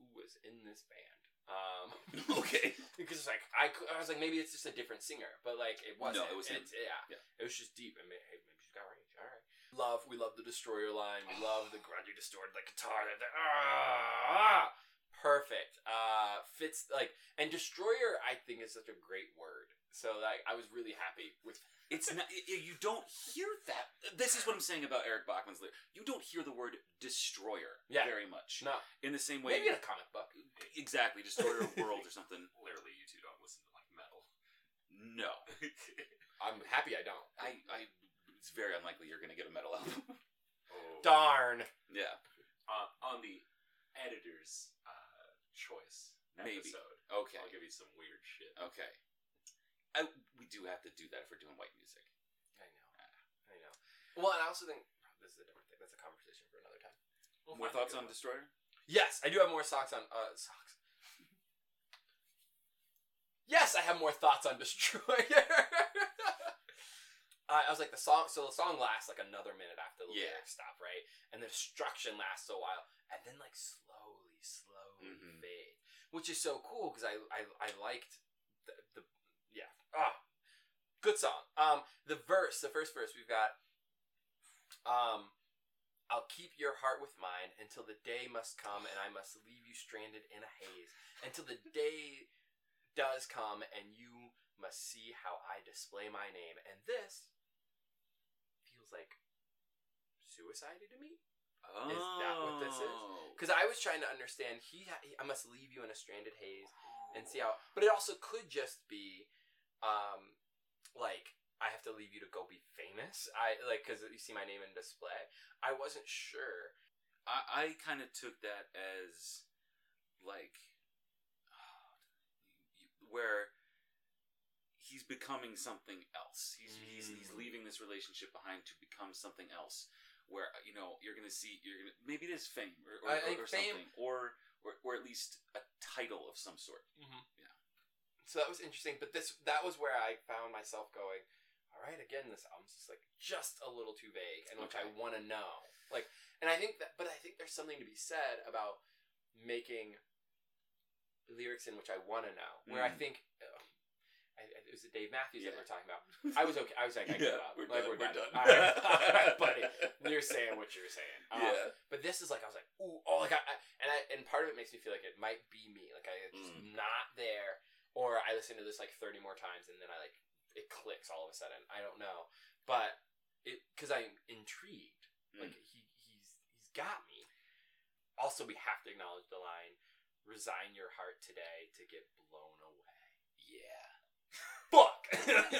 who was in this band. Um, okay. because it's like I, I was like maybe it's just a different singer, but like it wasn't. No, it was him. It's- yeah, Yeah. it was just deep. And may- hey, maybe she's got range. All right. Love, we love the destroyer line. We love the grungy distorted like guitar. The, the, ah, perfect. Uh, fits like and destroyer. I think is such a great word. So like I was really happy with. It's not. You don't hear that. This is what I'm saying about Eric Bachmann's lyric. You don't hear the word destroyer Yeah. very much. No, In the same way. maybe in a comic book. Exactly. Destroyer world or something. Literally, you two don't listen to like metal. No. I'm happy I don't. I. I. It's very unlikely you're gonna get a metal album. oh. Darn. yeah. Uh, on the editor's uh, choice Maybe. episode, Okay. I'll give you some weird shit. Okay. I, we do have to do that if we're doing white music. I know. I know. Well, and I also think this is a different thing. That's a conversation for another time. We'll More thoughts on one. Destroyer? Yes, I do have more socks on uh socks. yes, I have more thoughts on Destroyer. uh, I was like the song. So the song lasts like another minute after the Yeah. lyrics stop, right? And the destruction lasts a while, and then like slowly, slowly Mhm. fade, which is so cool because I, I I liked the, the yeah ah good song. Um, the verse, the first verse, we've got um. I'll keep your heart with mine until the day must come and I must leave you stranded in a haze. Until the day does come and you must see how I display my name. And this feels like suicide to me. Oh. Is that what this is? Because I was trying to understand, he, he, I must leave you in a stranded haze and see how. But it also could just be, um, like I have to leave you to go be famous. I like because you see my name in display. I wasn't sure. I, I kind of took that as like where he's becoming something else. He's he's he's Mm. leaving this relationship behind to become something else. Where you know you're gonna see you're gonna maybe it is fame or, or, or, think or fame- something or, or or at least a title of some sort. Yeah. So that was interesting, but this that was where I found myself going. All right, again, this album's just like just a little too vague, and which I want to know. Like, and I think that, but I think there's something to be said about making lyrics in which I want to know. Where I Mm. think. I, I- it was it Dave Matthews that we were talking about. I was okay. I was like, I give Yeah, up. we're like, done, we're, we're done. done. All right, all right, buddy. You're saying what you're saying. Um, yeah. But this is like I was like, ooh, oh, like I, I and I and part of it makes me feel like it might be me, like I it's just Mm. not there, or I listen to this like thirty more times and then I like it clicks all of a sudden. I don't know, but it because I'm intrigued. Mm. Like he he's he's got me. Also, we have to acknowledge the line, "Resign your heart today to get blown away." Yeah. Fuck.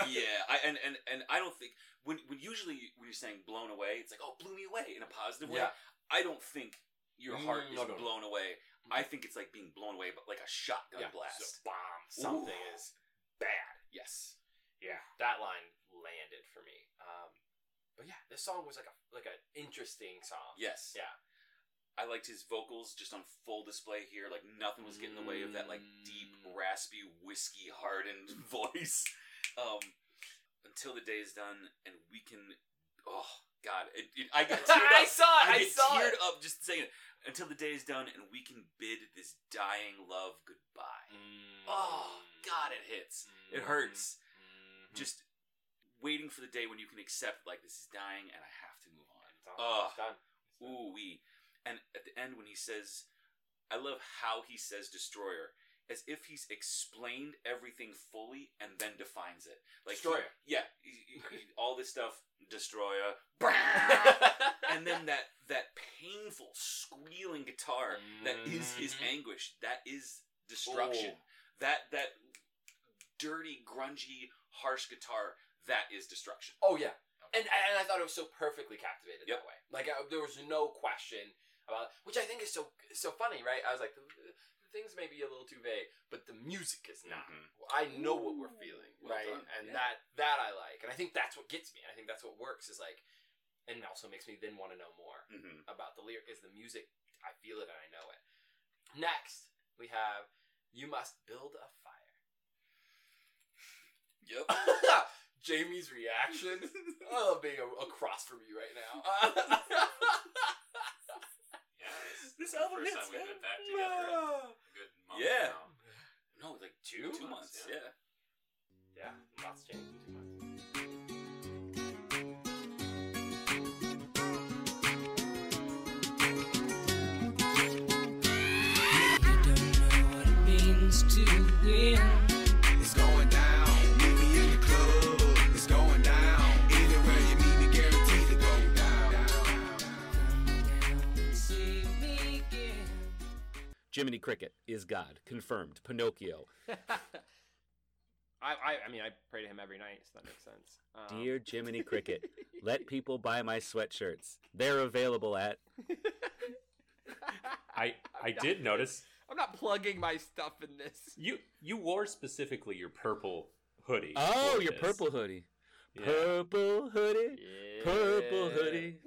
yeah, I and, and and I don't think when when usually when you're saying blown away, it's like oh blew me away in a positive way. Yeah. I don't think your heart Mm, is no, no, no. blown away. I think it's like being blown away, but like a shotgun Yeah, blast. so bomb. Something Ooh. is bad. yes. Yeah, that line landed for me. Um, but yeah, this song was like a like an interesting song. Yes. Yeah. I liked his vocals just on full display here. Like nothing was getting in the way of that like deep, Mm. raspy, whiskey hardened voice. Um, until the day is done, and we can. Oh God, it, it, I got teared I saw it. I, I, saw teared it. up just saying it. Until the day is done, and we can bid this dying love goodbye. Mm. Oh God, it hits. It hurts. Mhm. Just waiting for the day when you can accept like this is dying, and I have to move on. It's, on. Ugh. It's done. Ooh wee. And at the end when he says I love how he says destroyer. As if he's explained everything fully and then defines it. Like he- Destroyer. yeah, he- he- he- all this stuff, destroyer, and then that that painful squealing guitar that is his Mhm. anguish. That is destruction. Oh. That that dirty, grungy, harsh guitar. That is destruction. Oh yeah, and and I thought it was so perfectly captivated Yep. that way. Like I, there was no question about, which I think is so so funny, right? I was like, the, the things may be a little too vague, but the music is not. Mhm. I know what we're feeling, Well right? done, And yeah. that that I like, and I think that's what gets me. I think that's what works is like, and it also makes me then want to know more Mm-hmm. about the lyric. Is the music? I feel it and I know it. Next, we have "You Must Build a Fire." Yep. Jamie's reaction. I love being a- across from you right now. Yeah, this, This is the album first hits, time we've been back together in a good month Yeah. now. No, like Two two months, months. yeah. Yeah. yeah, lots changed in two months. You don't know what it means to win. Jiminy Cricket is God. Confirmed. Pinocchio. I, I, I mean, I pray to him every night, so that makes sense. Um, Dear Jiminy Cricket, let people buy my sweatshirts. They're available at. I I did notice I'm not plugging my stuff in this. you you wore specifically your purple hoodie. Oh, for your this. purple hoodie. Yeah. Purple hoodie. Purple hoodie.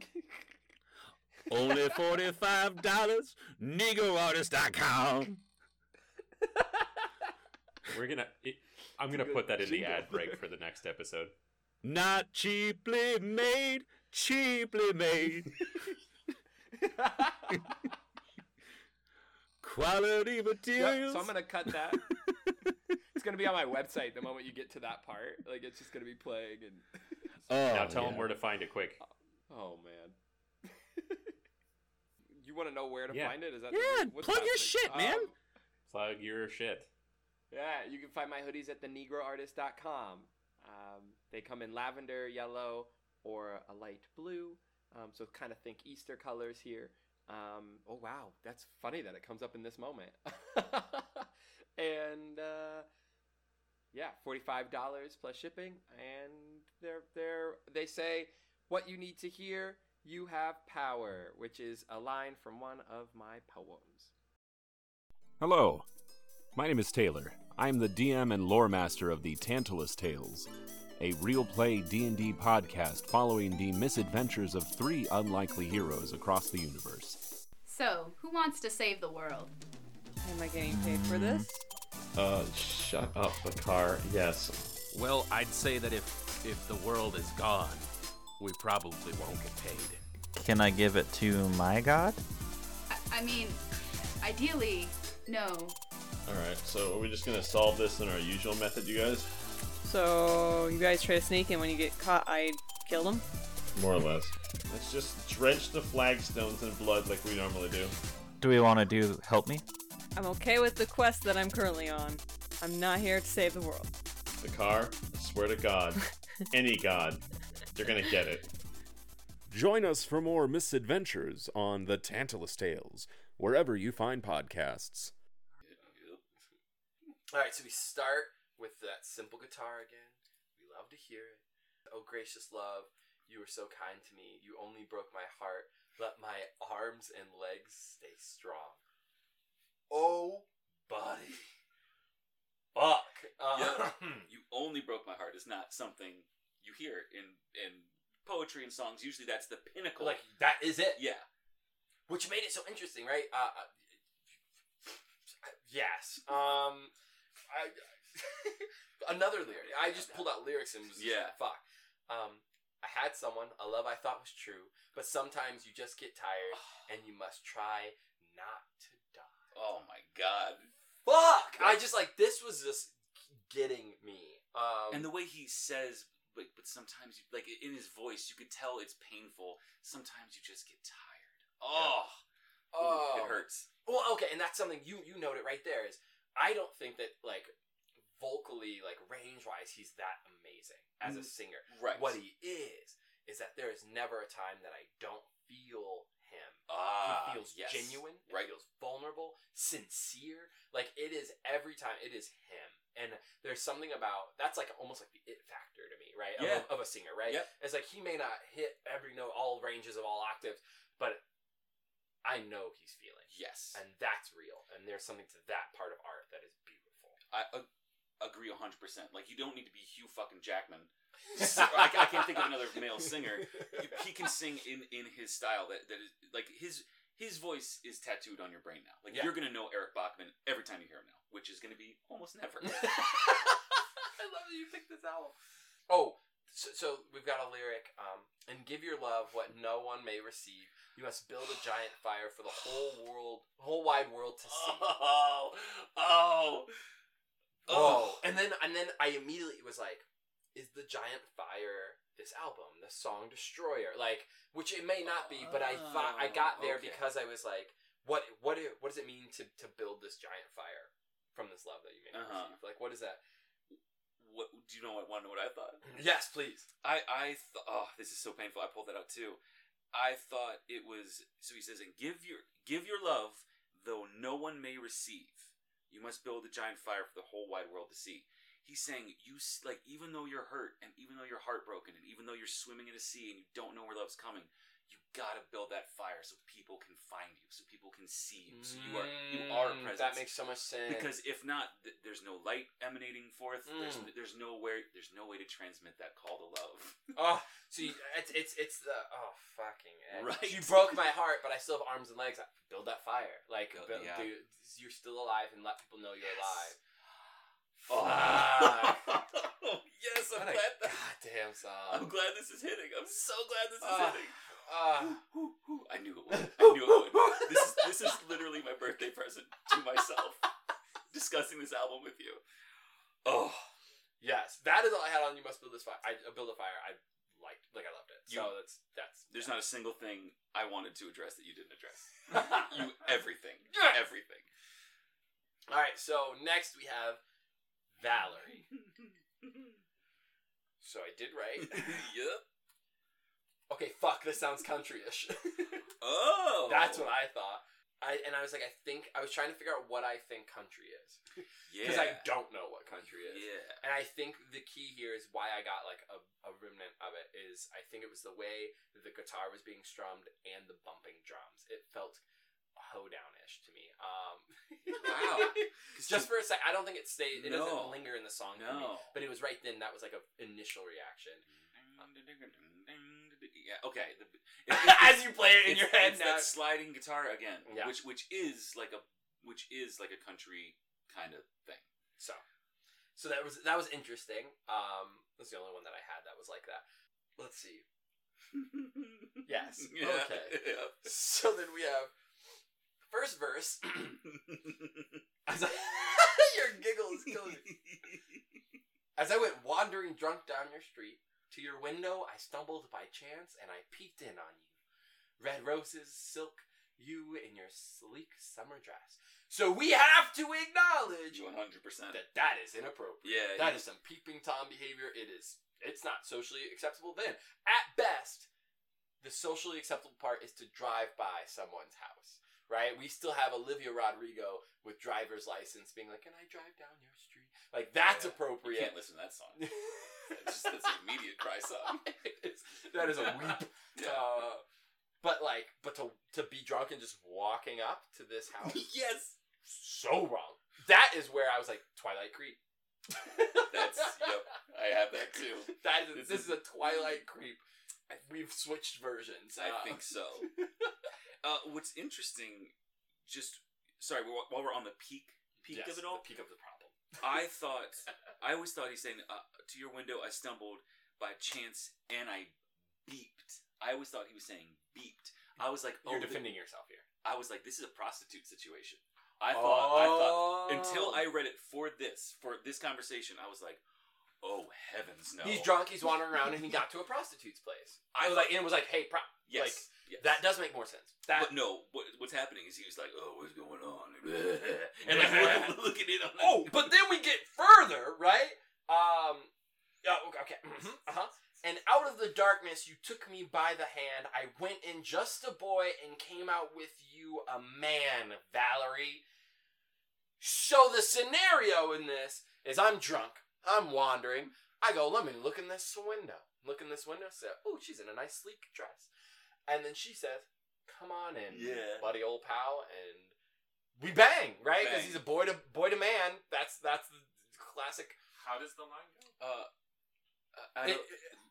Only $45. NegroArtist.com. We're gonna. I'm gonna put that in the ad break for the next episode. Not cheaply made, cheaply made. Quality Yeah, materials. so I'm gonna cut that. it's gonna be on my website the moment you get to that part. Like it's just gonna be playing and. Oh, now tell them where to find it quick. Oh, oh man. You want to know where to Yeah. find it? Is that Yeah, what's plug your thing? shit, man. Um, Plug your shit. Yeah, you can find my hoodies at thenegroartist.com. Um, they come in lavender, yellow, or a light blue. Um, so kind of think Easter colors here. Um, oh wow, that's funny that it comes up in this moment. and uh, yeah, forty-five dollars plus shipping, and they're they're they say what you need to hear. You have power, which is a line from one of my poems. Hello, my name is Taylor. I am the DM and lore master of the Tantalus Tales, a real play D&D podcast following the misadventures of three unlikely heroes across the universe. So, who wants to save the world? Am I getting paid for this? Uh, shut up, the car. Yes. Well, I'd say that if if the world is gone, we probably won't get paid. Can I give it to my god? I, I mean, ideally, no. All right. So are we just gonna solve this in our usual method, you guys? So you guys try to sneak in. When you get caught, I kill them. More or less. Let's just drench the flagstones in blood like we normally do. Do we want to do help me? I'm okay with the quest that I'm currently on. I'm not here to save the world. The car. I swear to God, any God, you're gonna get it. Join us for more misadventures on the Tantalus Tales, wherever you find podcasts. All right, so we start with that simple guitar again. We love to hear it. Oh, gracious love, you were so kind to me. You only broke my heart. Let my arms and legs stay strong. Oh, buddy. Fuck. Uh, Yeah. you only broke my heart is not something you hear in in poetry and songs. Usually that's the pinnacle. Like, that is it. yeah. Which made it so interesting, right? Uh, uh, yes. Um, I, another lyric. I just pulled out lyrics and was Yeah. like, fuck. Um, I had someone, a love I thought was true, but sometimes you just get tired and you must try not to die. Oh my god. Fuck! I just like this was just getting me. Um, and the way he says like but sometimes you like in his voice you could tell it's painful. Sometimes you just get tired. Oh. Oh, it hurts. Well, okay, and that's something you you noted right there is I don't think that like vocally, like range wise, he's that amazing as a Mm, singer. right. What he is is that there is never a time that I don't feel him. Ah, he feels yes. genuine. Right. He feels vulnerable, sincere. Like it is every time. It is him. And there's something about that's like almost like the it factor to me, right? Of, Yeah. a, of a singer, right? Yep. It's like he may not hit every note, all ranges of all octaves, but I know he's feeling. Yes. And that's real. And there's something to that part of art that is beautiful. I ag- agree 100%. Like, you don't need to be Hugh fucking Jackman. I, I can't think of another male singer. He can sing in, in his style that, that is, like, his his voice is tattooed on your brain now. Like, Yeah. you're going to know Eric Bachmann every time you hear him now, which is going to be almost never. I love that you picked this album. Oh, so, so we've got a lyric. Um, and give your love what no one may receive. You must build a giant fire for the whole world, whole wide world to see. oh, oh, Oh, and then and then I immediately was like, "Is the giant fire this album, the song Destroyer?" Like, which it may not be, but I thought I got there okay. because I was like, "What what what does it mean to to build this giant fire from this love that you may not Uh-huh. receive? Like, what is that?" What, do you know what, want to know what I thought? Yes, please. I I th- oh this is so painful. I pulled that out too. I thought it was so he says and give your give your love though no one may receive. You must build a giant fire for the whole wide world to see. He's saying you like even though you're hurt and even though you're heartbroken and even though you're swimming in a sea and you don't know where love's coming, you gotta build that fire so people can find you, so people can see you, so you are you are a Mm, presence. That makes so much sense. Because if not, th- there's no light emanating forth. There's Mm. there's no way there's no way to transmit that call to love. oh, so you, it's it's it's the oh fucking. Right. You broke my heart, but I still have arms and legs. Build that fire, like Build- build, yeah. dude, you're still alive, and let people know you're alive. Oh. Yes, I'm What a glad. That, goddamn song. I'm glad this is hitting. I'm so glad this is Ah, hitting. ah. I knew it would. I knew it would. This is this is literally my birthday present to myself. discussing this album with you. Oh, Yes, that is all I had on. You must build this fire. I uh, build a fire. I liked, like I loved it. You- so that's that's. there's not a single thing I wanted to address that you didn't address. you everything, everything. All right. So next we have Valerie. So I did right. yep. Okay, fuck. This sounds countryish. Oh, That's what I thought. I and I was like, I think I was trying to figure out what I think country is Yeah. because I don't know what country is. Yeah. And I think the key here is why I got like a, a remnant of it is I think it was the way that the guitar was being strummed and the bumping drums. It felt hoedownish to me. Um, Wow. Just for a sec, I don't think it stays. It No. doesn't linger in the song for me. No. But it was right then. That was like a initial reaction. Yeah. Okay. The, As you play it in your head it's now. that sliding guitar again, Yeah. which which is like a which is like a country kind of thing. So, so that was that was interesting. Um, that's the only one that I had that was like that. Let's see. Yes. Yeah. Okay. Yeah. So then we have first verse. as I, your giggle is killing me. As I went wandering drunk down your street, to your window I stumbled by chance and I peeked in on you. Red roses, silk, you in your sleek summer dress. So we have to acknowledge 100%. that that is inappropriate. Yeah, That yeah. is some peeping tom behavior. It is. It's not socially acceptable. Then, at best, the socially acceptable part is to drive by someone's house. Right? We still have Olivia Rodrigo with driver's license being like, "Can I drive down your street?" Like that's Yeah. appropriate. You can't listen to that song. That's, just, that's an immediate cry song. That is a weep. Yeah. Uh, but like, but to to be drunk and just walking up to this house, yes. so wrong. That is where I was like, Twilight Creep. That's yep. I have that too. That is, This this, is- is, a Twilight Creep. We've switched versions. I Uh, think so. Uh, what's interesting, just sorry, while while we're on the peak peak yes, of it all, The peak of the problem. I thought I always thought he's saying uh, to your window I stumbled by chance and I beeped. I always thought he was saying beeped. I was like, oh, You're defending yourself here. I was like, this is a prostitute situation. I thought, I thought until Oh. I read it for this for this conversation, I was like, oh heavens no. He's drunk. He's wandering around, and he got to a prostitute's place. I was like, and it was like, hey, pro- Yes, like yes. that does make more sense. That but no, what, what's happening is he was like, "Oh, what's going on?" and like look, looking in on the oh, but then we get further, right? Um, yeah, okay, mhm, uh-huh. And out of the darkness, you took me by the hand. I went in just a boy and came out with you a man, Valerie. So the scenario in this is I'm drunk, I'm wandering. I go, let me look in this window. Look in this window. Say, oh, she's in a nice sleek dress. And then she says, come on in, Yeah. buddy, old pal, and we bang, right? Because he's a boy to boy to man. That's that's the classic. How does the line go? Uh, I It-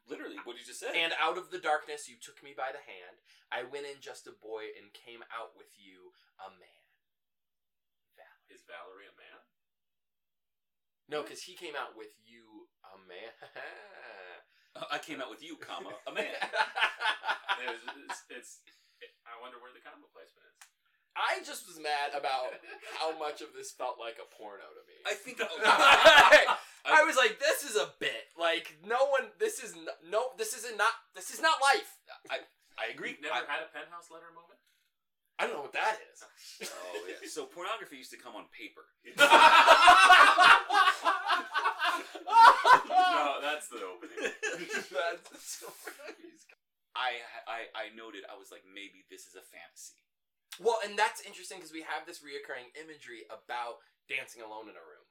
literally, what did you just said. And out of the darkness, you took me by the hand. I went in just a boy and came out with you a man. Is Valerie a man? No, because he came out with you a man. I came out with you, comma a man. It's, it's, it's, I wonder where the comma placement is. I just was mad about how much of this felt like a porno to me. I think. I was like, this is a bit. Like, no one. This is n- no. This isn't not. This is not life. I I agree. You've never I, had a penthouse letter moment? I don't know what that is. oh yeah. So pornography used to come on paper. no, that's the opening. That's so I I I noted. I was like, maybe this is a fantasy. Well, and that's interesting because we have this reoccurring imagery about dancing alone in a room.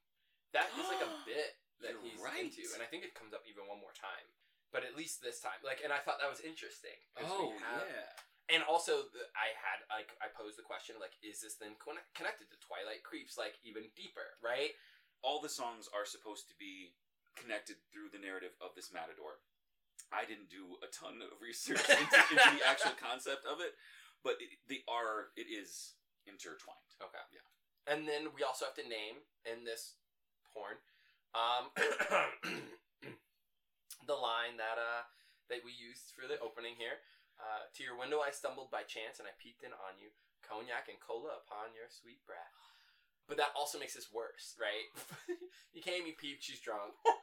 That is like a bit that You're he's right. into, and I think it comes up even one more time. But at least this time, like, and I thought that was interesting. Oh have- yeah. And also, I had like I posed the question like, is this then connected to Twilight Creeps like even deeper, right? all the songs are supposed to be connected through the narrative of this matador. I didn't do a ton of research into, into the actual concept of it, but it, they are. It is intertwined. Okay. Yeah. And then we also have to name in this porn um, the line that uh, that we used for the opening here. Uh, to your window I stumbled by chance and I peeked in on you, cognac and cola upon your sweet breath. But that also makes this worse, right? you came, you peeped, she's drunk.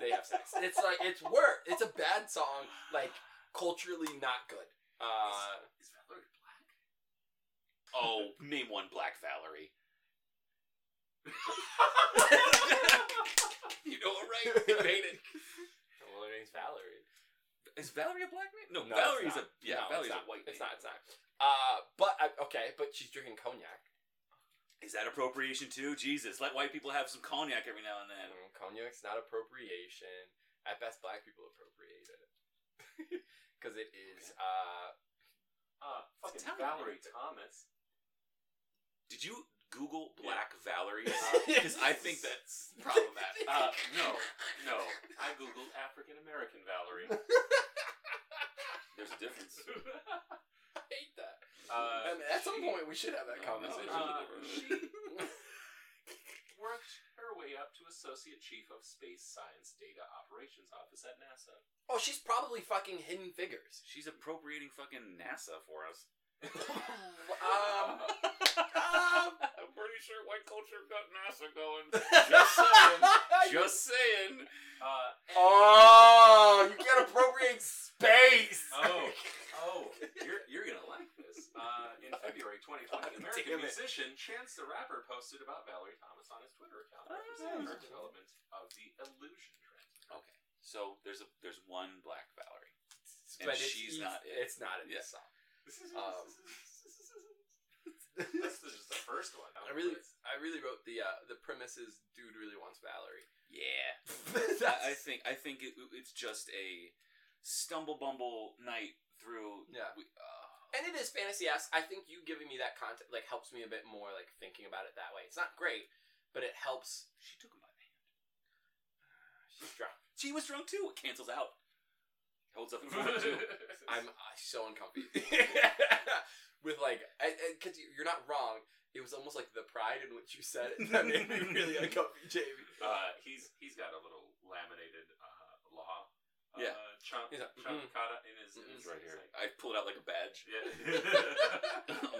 They have sex. It's like it's worse. It's a bad song, like culturally not good. Uh, Is Valerie black? Oh, name one black Valerie. you know it, right? You made it. well, her name's Valerie. Is Valerie a black man? No, No, Valerie's it's a not. yeah. No, Valerie's a white. It's name. not. It's not. Uh, but I, okay, but she's drinking cognac. Is that appropriation too? Jesus, let white people have some cognac every now and then. Mm, cognac's not appropriation. At best, black people appropriate it because it is. Uh, Uh, fucking Valerie? Thomas. Did you Google Black Yeah. Valerie? Because I think that's problematic. Uh, no, no. I googled African American Valerie. There's a difference. I hate that. Uh, I mean, at some point, we should have that No, no, conversation. Uh, she worked her way up to associate chief of space science data operations office at NASA. oh, she's probably fucking Hidden Figures. She's appropriating fucking NASA for us. um, um, I'm pretty sure white culture got NASA going. Just saying. Just saying. Uh, oh, you can't appropriate space. Oh, oh, you're, you're gonna like this. Uh, in February 2020, American Damn it. musician Chance the Rapper posted about Valerie Thomas on his Twitter account, representing her development of the illusion trend. Okay, so there's a there's one black Valerie, and But it's- she's it's- not. It. It's not in Yeah. this song. Um, This is just the first one. I really, I really wrote the uh, the premise is dude really wants Valerie. Yeah, I, I think I think it, it's just a stumble bumble night through. Yeah. we- uh, And it is fantasy esque. I think you giving me that content like helps me a bit more, like thinking about it that way. It's not great, but it helps. she took him by the hand. She's drunk. She was drunk too. It cancels out. Holds up in front too. I'm uh, so uncomfy with like, because you're not wrong. It was almost like the pride in which you said it that made me really uncomfy, Jamie. Uh, he's he's got a little laminated uh, law. Uh, Yeah. chunk, He's like, chunk mm. kata in his, in Mm-mm. his right he's here. like- I pulled it out like a badge. yeah.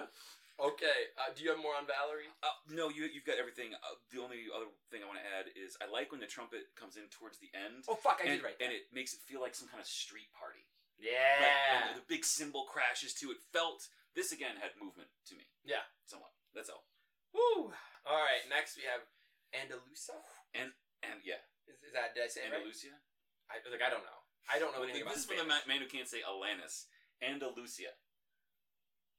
Okay, uh, do you have more on Valerie? Uh, no, you you've got everything. Uh, the only other thing I want to add is I like when the trumpet comes in towards the end. Oh fuck, I and, did right and it makes it feel like some kind of street party. Yeah. Like, when the big cymbal crashes too. It felt this again had movement to me. Yeah. somewhat. That's all. Woo. All right, next we have Andalusia. And and yeah, Is, is that did I say it right? Andalusia. I, like I don't know. I don't know anything about this is from the man who can't say Alanis. Andalusia.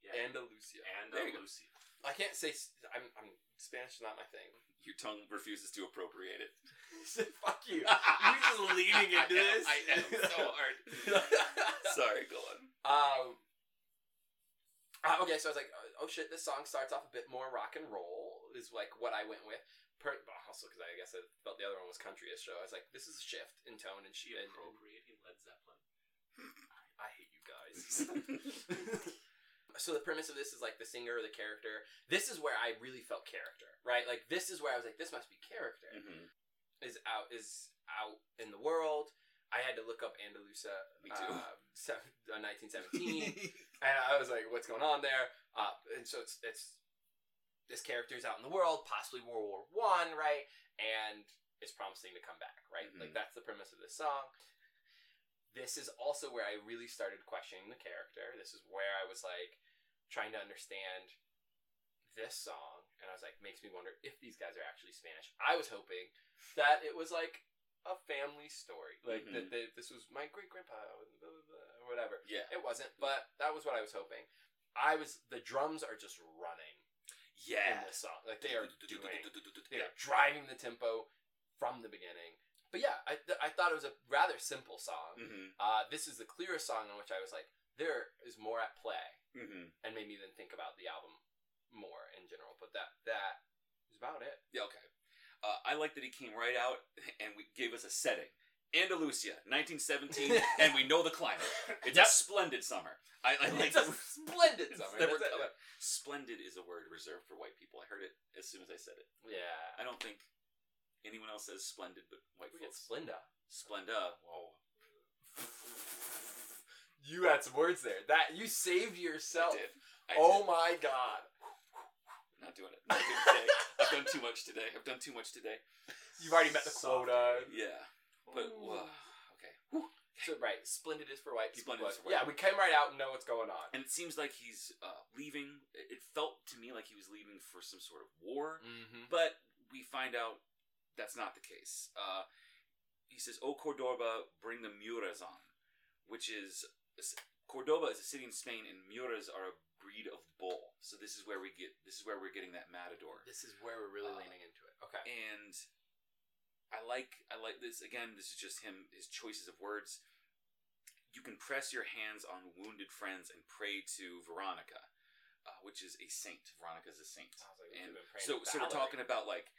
yeah. Andalusia. and There you go. Lucy. I can't say. s- I'm. I'm Spanish is not my thing. Your tongue refuses to appropriate it. Fuck you. You just leading into this. I am so hard. Sorry, go on. Um. uh, okay, so I was like, oh, oh shit, this song starts off a bit more rock and roll. Is like what I went with. Per, but also because I guess I felt the other one was countryish, so I was like, this is a shift in tone and She she. And, appropriating Led Zeppelin. I hate you guys. so the premise of this is like the singer or the character. This is where I really felt character, right? Like this is where I was like, this must be character. Mhm. Is out is out in the world. I had to look up Andalusia. Me too. Uh, se- uh, 1917, and I was like, what's going on there? Uh, and so it's it's this character's out in the world, possibly World War One, right? And is promising to come back, right? Mhm. Like that's the premise of this song. This is also where I really started questioning the character. This is where I was like trying to understand this song, and I was like, makes me wonder if these guys are actually Spanish. I was hoping that it was like a family story, like Mhm. that they, this was my great grandpa, or whatever. Yeah. It wasn't, but that was what I was hoping. I was the drums are just running in Yeah. this song, like they are doing, they are driving the tempo from the beginning. But yeah, I, th- I thought it was a rather simple song. Mhm. Uh, this is the clearest song on which I was like, there is more at play, Mhm. and made me then think about the album more in general. But that that is about it. Yeah, okay. Uh, I like that he came right out and we gave us a setting. Andalusia, 1917, and we know the climate. It's Yep. a splendid summer. I, I like It's a splendid summer. Never That's it. Splendid is a word reserved for white people. I heard it as soon as I said it. Yeah, I don't think anyone else says splendid, but white we folks. Splenda. Splenda. Whoa. You had some words there. That you saved yourself. I did. I oh did. my god. Not doing it. Not doing it today. I've done too much today. I've done too much today. You've already met the quota. Yeah. But, uh, okay. So right, splendid is for white people. Splendid is for white yeah, we came right out and know what's going on. And it seems like he's uh, leaving. It it felt to me like he was leaving for some sort of war. Mm-hmm. But we find out that's not the case. Uh, he says, "O Cordoba, bring the Miuras on," which is Cordoba is a city in Spain, and Miuras are a breed of bull. So this is where we get this is where we're getting that matador. This is where we're really Uh, leaning into it. Okay. And I like I like this again. This is just him his choices of words. You can press your hands on wounded friends and pray to Veronica, uh, which is a saint. Veronica is a saint. Like and should've been praying so so we're talking about like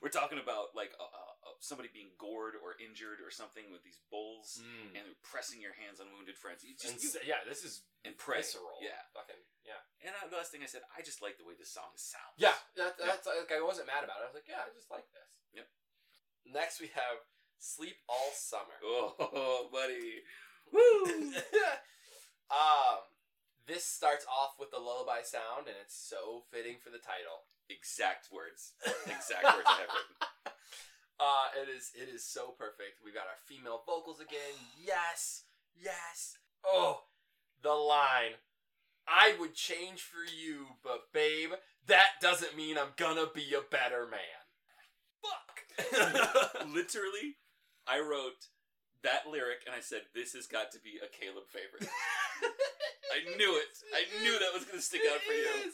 we're talking about like uh, uh, somebody being gored or injured or something with these bulls Mm. and pressing your hands on wounded friends. You And just you, yeah, this is and pray. visceral. Yeah. Fucking yeah. and uh, the last thing I said, I just like the way this song sounds. Yeah, that, that's like I wasn't mad about it. I was like, yeah, I just like this. Yep. Next we have Sleep All Summer. Oh, buddy. Woo! um, This starts off with the lullaby sound, and it's so fitting for the title. Exact words. Exact words I have written. Uh, it is it is so perfect. We got our female vocals again. Yes, yes. Oh, the line. I would change for you, but babe, that doesn't mean I'm gonna be a better man. Literally, I wrote that lyric and I said, "This has got to be a Caleb favorite." I knew it. I knew that was gonna stick out for you.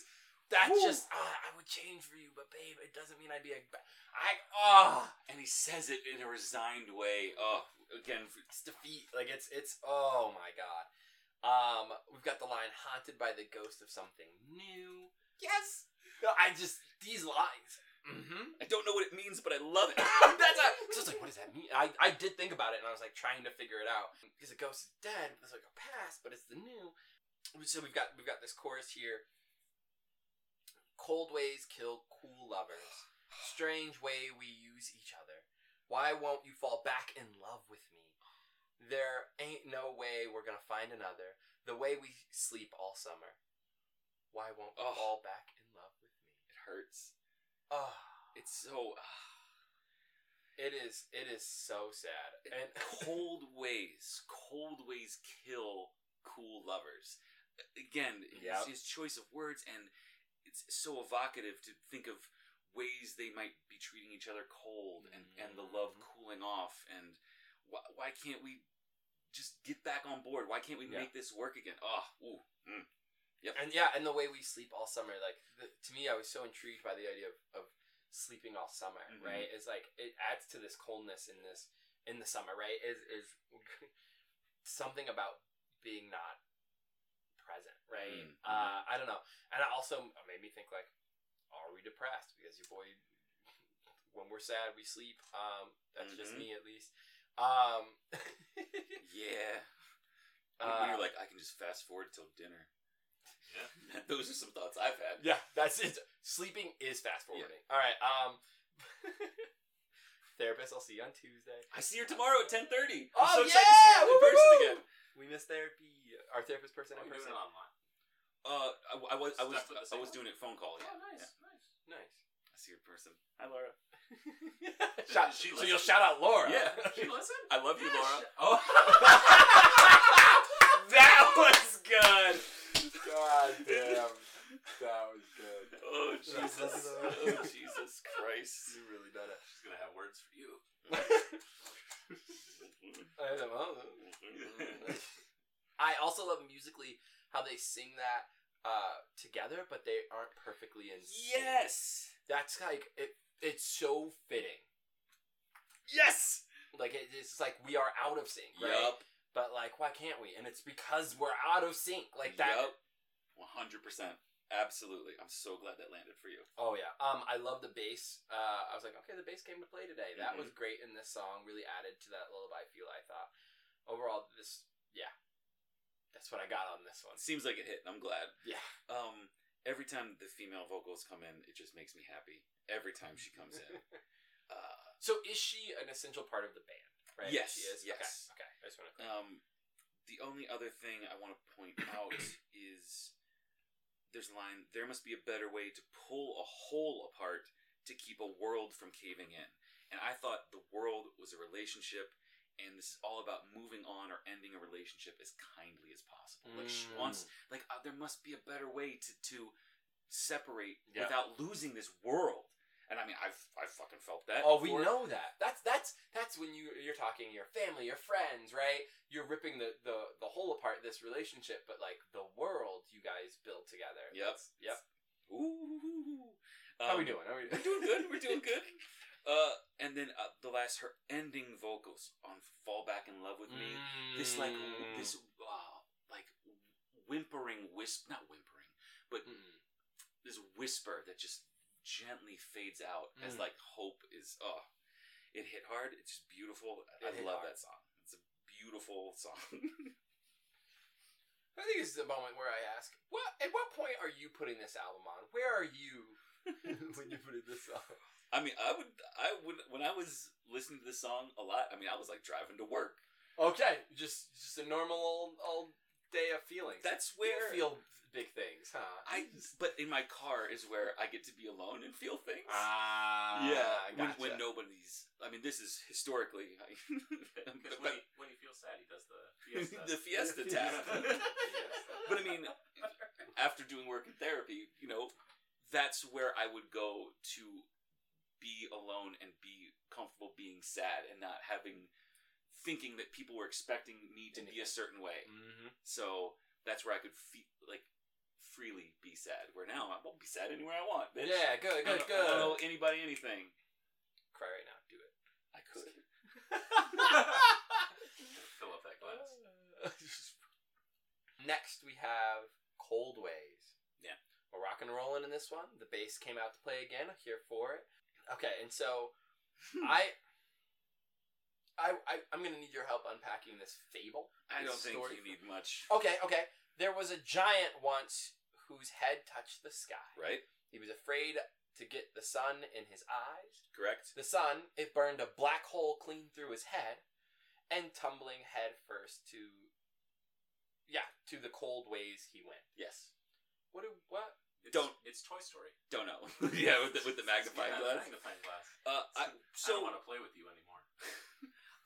That's just uh, I would change for you, but babe, it doesn't mean I'd be a. I ah. And he says it in a resigned way. Oh, again, it's defeat. Like it's it's oh my god. Um, we've got the line haunted by the ghost of something new. Yes. I just these lines. Mm-hmm. I don't know what it means, but I love it. That's a, so it's like, what does that mean? I, I did think about it, and I was like trying to figure it out because the ghost is dead. It's like a past, but it's the new. So we've got we've got this chorus here. Cold ways kill cool lovers. Strange way we use each other. Why won't you fall back in love with me? There ain't no way we're gonna find another. The way we sleep all summer. Why won't you Oh. fall back in love with me? It hurts. Oh, It's so it is. It is so sad. And cold ways. Cold ways kill cool lovers. Again, his- Yep. his choice of words and it's so evocative to think of ways they might be treating each other cold and, and the love Mm-hmm. cooling off and why, why can't we just get back on board? Why can't we Yeah. make this work again? Oh, ooh, mm. Yep. And yeah, and the way we sleep all summer, like the, to me, I was so intrigued by the idea of, of sleeping all summer. Mhm. Right? It's like it adds to this coldness in this in the summer. Right? Is is something about being not present. Right? Mm, Uh, I don't know. And it also made me think like, are we depressed? Because your boy, when we're sad, we sleep. Um, that's just Mhm. me at least. Um, Yeah. Uh, when you're like, I can just fast forward till dinner. Yeah. Those are some thoughts I've had. Yeah, that's it. Sleeping is fast forwarding. All right. Um, therapist, I'll see you on Tuesday. I see her tomorrow at 10.30. Oh I'm so yeah! excited to see her in Woo, person woo, woo! again. We miss therapy. Our therapist person Oh, in you're doing person. it online. Uh, I, I was, I was, Stuff with the I was doing it phone call. Yeah. Oh, nice, Yeah. nice. Nice. I see her in person. Hi, Laura. Shout, she so listen? you'll shout out Laura. Yeah. She listen? I love you, Laura. Oh. that was good. God damn. That was good. Oh Jesus! oh Jesus Christ! You really done it. She's gonna have words for you. I don't know. I also love musically how they sing that uh, together, but they aren't perfectly in sync. Yes. That's like it. It's so fitting. Yes. Like it, it's like we are out of sync, right? Yup. But like, why can't we? And it's because we're out of sync. Like that. Hundred percent. Absolutely. I'm so glad that landed for you. Oh yeah. Um, I love the bass. Uh, I was like, okay, the bass came to play today. That Mhm. was great in this song. Really added to that lullaby feel. I thought. Overall, this yeah, that's what I got on this one. Seems like it hit. and I'm glad. Yeah. Um, every time the female vocals come in, it just makes me happy. Every time she comes in. Uh, So is she an essential part of the band? Right. Yes, She is. yes. Okay. okay. I just want to. Um, the only other thing I want to point out is there's a line. There must be a better way to pull a hole apart to keep a world from caving in. And I thought the world was a relationship, and this is all about moving on or ending a relationship as kindly as possible. Like she Mm. wants, like uh, there must be a better way to to separate Yeah. without losing this world. And I mean, I've I've fucking felt that. Oh, we know that. That's that's that's when you you're talking your family, your friends, right? You're ripping the the the whole apart this relationship, but like the world you guys build together. Yep. Yep. Ooh. How we Um, doing? How we We're doing good. We're doing good. Uh, and then uh, the last, her ending vocals on "Fall Back in Love with Me." This like Mm. this uh, like whimpering wisp, not whimpering, but Mm. this whisper that just gently fades out as Mm. like hope is. Oh, it hit hard. It's just beautiful. I It hit love hard. that song. It's a beautiful song. I think this is the moment where I ask, what at what point are you putting this album on? Where are you when you put in this song? I mean, I would, I would, when I was listening to this song a lot. I mean, I was like driving to work. Okay, just just a normal old old day of feelings. That's where You feel big things, huh? I. But in my car is where I get to be alone and feel things. Ah, yeah, when, gotcha. when nobody's. I mean, this is historically. Because when, he, when he feels sad, he does the fiesta. the fiesta tap. but I mean, after doing work in therapy, you know, that's where I would go to be alone and be comfortable being sad and not having thinking that people were expecting me to be a certain way. Mhm. So that's where I could feel like freely be sad. Where now I won't be sad anywhere I want. Bitch. Yeah, good, I good, I don't good. owe anybody anything. Cry right now. Do it. I could. Fill up that glass. Next, we have Cold Ways. Yeah. We're rock and rolling in this one. The bass came out to play again. I'm here for it. Okay, and so I, I, I, I'm gonna need your help unpacking this fable. I this don't think story you need much. Okay, okay. There was a giant once whose head touched the sky. Right? He was afraid to get the sun in his eyes. Correct. The sun, it burned a black hole clean through his head, and tumbling head first to, yeah, to the cold ways he went. Yes. What? Do, what? It's, Don't- It's Toy Story. Don't know. yeah, with the, with the magnifying Yeah, glass. Magnifying glass. Uh, I, so, I don't want to play with you anymore.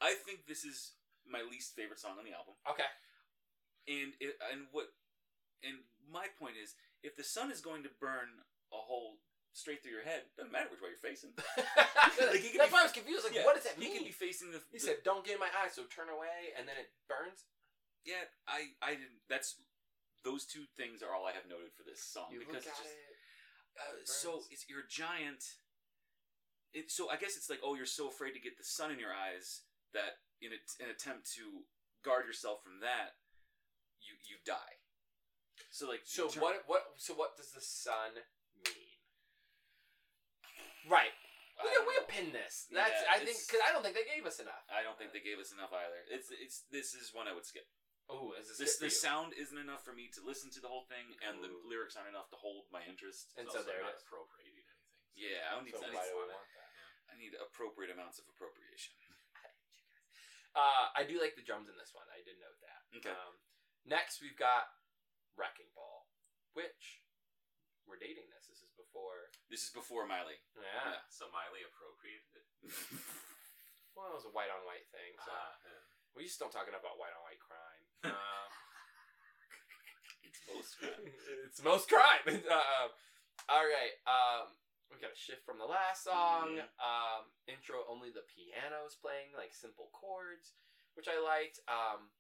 I think this is my least favorite song on the album. Okay. And it, and what and my point is, if the sun is going to burn a hole straight through your head, doesn't matter which way you're facing. Like, he That's be- why I was confused. Like, Yeah, what does that mean? he could be facing the. He the- said, "Don't get in my eyes," so turn away, and then it burns. "Yeah, I, I didn't." That's those two things are all I have noted for this song You because it's just, it. uh, it so it's you're a giant. It, so I guess it's like, oh, you're so afraid to get the sun in your eyes that in a, an attempt to guard yourself from that, you you die. So like, So turn- what? What? So what does the sun mean? Right. We I can, we can pin this. That's Yeah, I think because I don't think they gave us enough. I don't think they gave us enough either. It's it's this is one I would skip. Oh, is this This the sound isn't enough for me to listen to the whole thing, and the lyrics aren't enough to hold my interest. And It's so it not appropriating anything. Yeah, I don't need. So I, why need want that? I need appropriate amounts of appropriation. Uh, I do like the drums in this one. I did note that. Okay. Um, next, we've got Wrecking Ball, which we're dating this. This is before. This is before Miley. Yeah. So Miley appropriated it. Well, it was a white on white thing. So Ah, yeah. we just don't talking about white on white crime. Uh, It's most crime. it's most crime. uh, all right. Um, we got a shift from the last song. Mhm. Um, intro only the piano's playing like simple chords, which I liked. Um,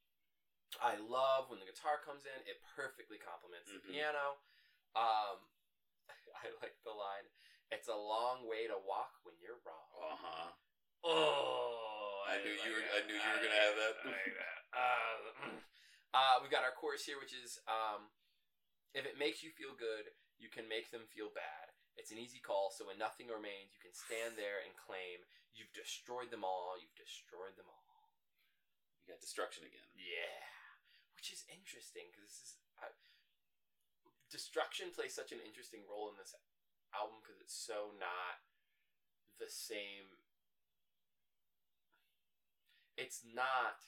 I love when the guitar comes in; it perfectly complements the Mhm. piano. Um, I like the line. It's a long way to walk when you're wrong. Uh huh. Oh, I knew you were-. I knew you were gonna like have that. That. Uh, uh, we've got our chorus here, which is um, if it makes you feel good, you can make them feel bad. It's an easy call, so when nothing remains, you can stand there and claim you've destroyed them all. You've destroyed them all. You got destruction again. Yeah, which is interesting because this is uh, destruction plays such an interesting role in this album because it's so not the same. It's not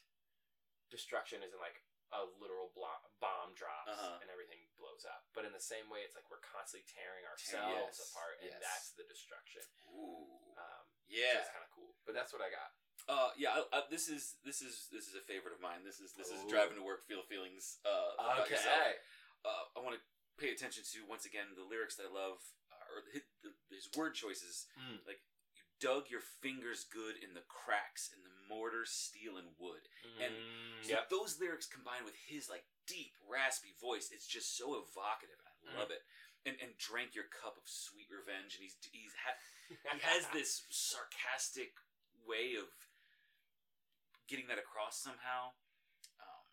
destruction isn't like a literal blo- bomb drops Uh-huh. and everything blows up, but in the same way, it's like we're constantly tearing ourselves yes, apart, and yes. that's the destruction. Ooh. Um, Yeah. it's kind of cool, but that's what I got. Uh, yeah. I, I, this is this is this is a favorite of mine. This is this is driving to work, feel feelings. Uh, about Okay. Uh, I want to pay attention to once again the lyrics that I love, uh, or his, the, his word choices. Mm. Like dug your fingers good in the cracks in the mortar, steel, and wood. And Mm, so yep. those lyrics combined with his like deep, raspy voice, it's just so evocative, I love it. And and drank your cup of sweet revenge, and he's he's ha- he has this sarcastic way of getting that across somehow. Um,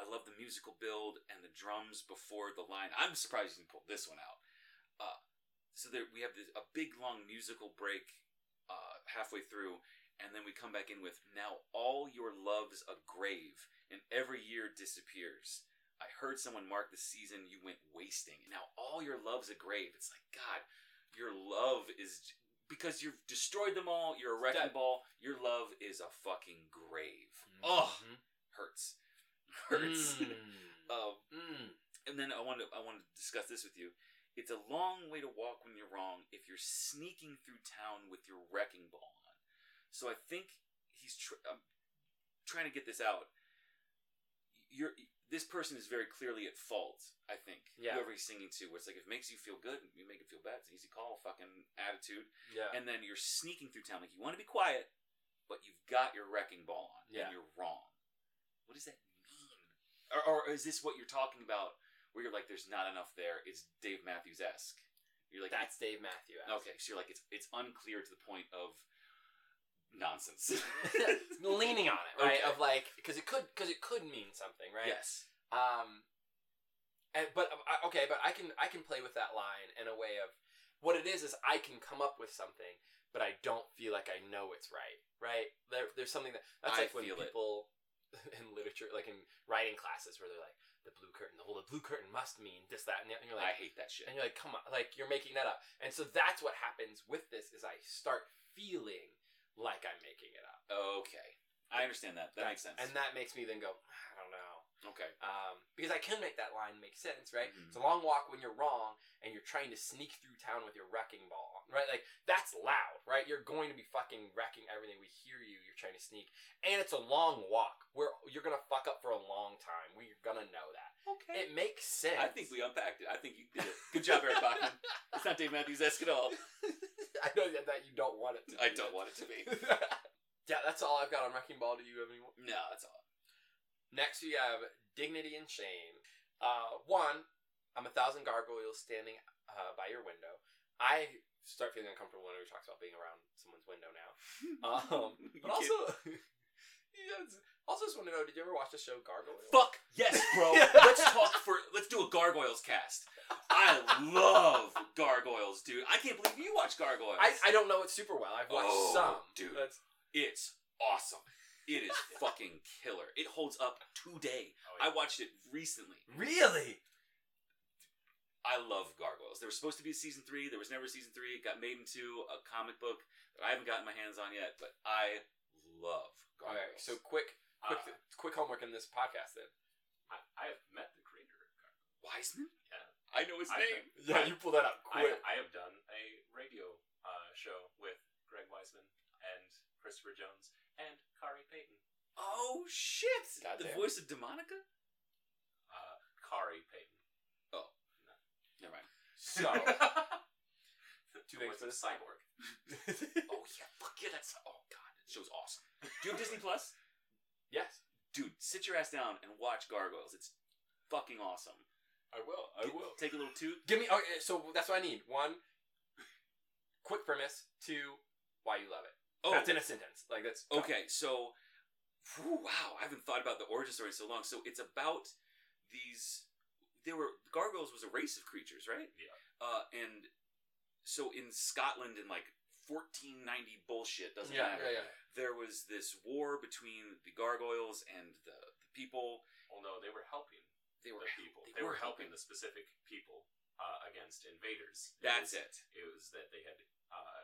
I love the musical build and the drums before the line. I'm surprised you didn't pull this one out. So there we have this, a big long musical break uh, halfway through, and then we come back in with now all your love's a grave, and every year disappears. I heard someone mark the season you went wasting. And now all your love's a grave. It's like God, your love is because you've destroyed them all. You're a wrecking Dead. ball. Your love is a fucking grave. Oh, Mhm. hurts. hurts. Mm. um, Mm. and then I want to I want to discuss this with you. It's a long way to walk when you're wrong if you're sneaking through town with your wrecking ball on. So I think he's tr- trying to get this out. You're this person is very clearly at fault. I think Yeah. whoever he's singing to, where it's like if it makes you feel good, you make it feel bad. It's an easy call, fucking attitude. Yeah. And then you're sneaking through town like you want to be quiet, but you've got your wrecking ball on, Yeah. and you're wrong. What does that mean? Or, or is this what you're talking about? Where you're like, there's not enough there. It's Dave Matthews esque. You're like, That's Dave Matthews. okay. So you're like, it's it's unclear to the point of nonsense. leaning on it, right? Okay. Of like, because it could, because it could mean something, right? Yes. Um, and, but okay, but I can I can play with that line in a way of what it is is I can come up with something, but I don't feel like I know it's right, right? There, there's something that that's I like when feel it. people in literature, like in writing classes, where they're like the blue curtain, well, the blue curtain must mean this, that, and, the- and you're like, I hate that shit. and you're like, come on, like you're making that up, and so that's what happens with this is I start feeling like I'm making it up. Okay, I understand that. That makes sense. And that makes me then go, I don't know. Okay. Um, because I can make that line make sense, right? Mhm. It's a long walk when you're wrong and you're trying to sneak through town with your wrecking ball, right? Like, that's loud, right? You're going to be fucking wrecking everything. We hear you. You're trying to sneak. And it's a long walk where you're going to fuck up for a long time. We're going to know that. Okay. It makes sense. I think we unpacked it. I think you did it. Good job, Eric Bachmann. It's not Dave Matthews esque at all. I know that that you don't want it to be. I don't want it to be. yeah, that's all I've got on Wrecking Ball. Do you have any more? No, that's all. Next, we have Dignity and Shame. Uh, one, I'm a thousand gargoyles standing uh, by your window. I start feeling uncomfortable whenever he talks about being around someone's window now. Um, but also, yes, also just want to know: Did you ever watch the show Gargoyles? Fuck yes, bro. let's talk for. Let's do a Gargoyles cast. I love Gargoyles, dude. I can't believe you watch Gargoyles. I, I don't know it super well. I've watched Oh, some. dude. That's, It's awesome. It is fucking killer. It holds up today. I watched it recently. really? I love Gargoyles. There was supposed to be a season three. There was never a season three. It got made into a comic book that I haven't gotten my hands on yet, but I love Okay, Gargoyles. so quick, quick, Uh, quick homework in this podcast then. I, I have met the creator of Gargoyles. Weisman? Yeah. I know his I- name. Yeah, you pull that up I, quick. I have done a radio uh, show with Greg Weisman and Christopher Jones and Khary Payton. Oh shit! Goddamn. The voice of Demonica? Uh, Khary Payton. Oh, never mind. So, Two things voice for of this. Cyborg. Oh yeah, fuck yeah, that's oh god, that show's awesome. Do you have Disney Plus? yes, Dude, sit your ass down and watch Gargoyles. It's fucking awesome. I will. I will. Take a little toot. Give me. Okay, so that's what I need. One, quick premise. Two, why you love it. Oh, That's in a sentence. Like that's Okay, so whew, wow, I haven't thought about the origin story in so long. So it's about these. There were gargoyles was a race of creatures, right? Yeah. Uh, and so in Scotland in like 1490 bullshit doesn't Yeah, matter. yeah, yeah. There was this war between the gargoyles and the, the people. Well, no, they were helping They were the people. they They, were were helping the specific people uh, against invaders. That's was, it. It was that they had uh,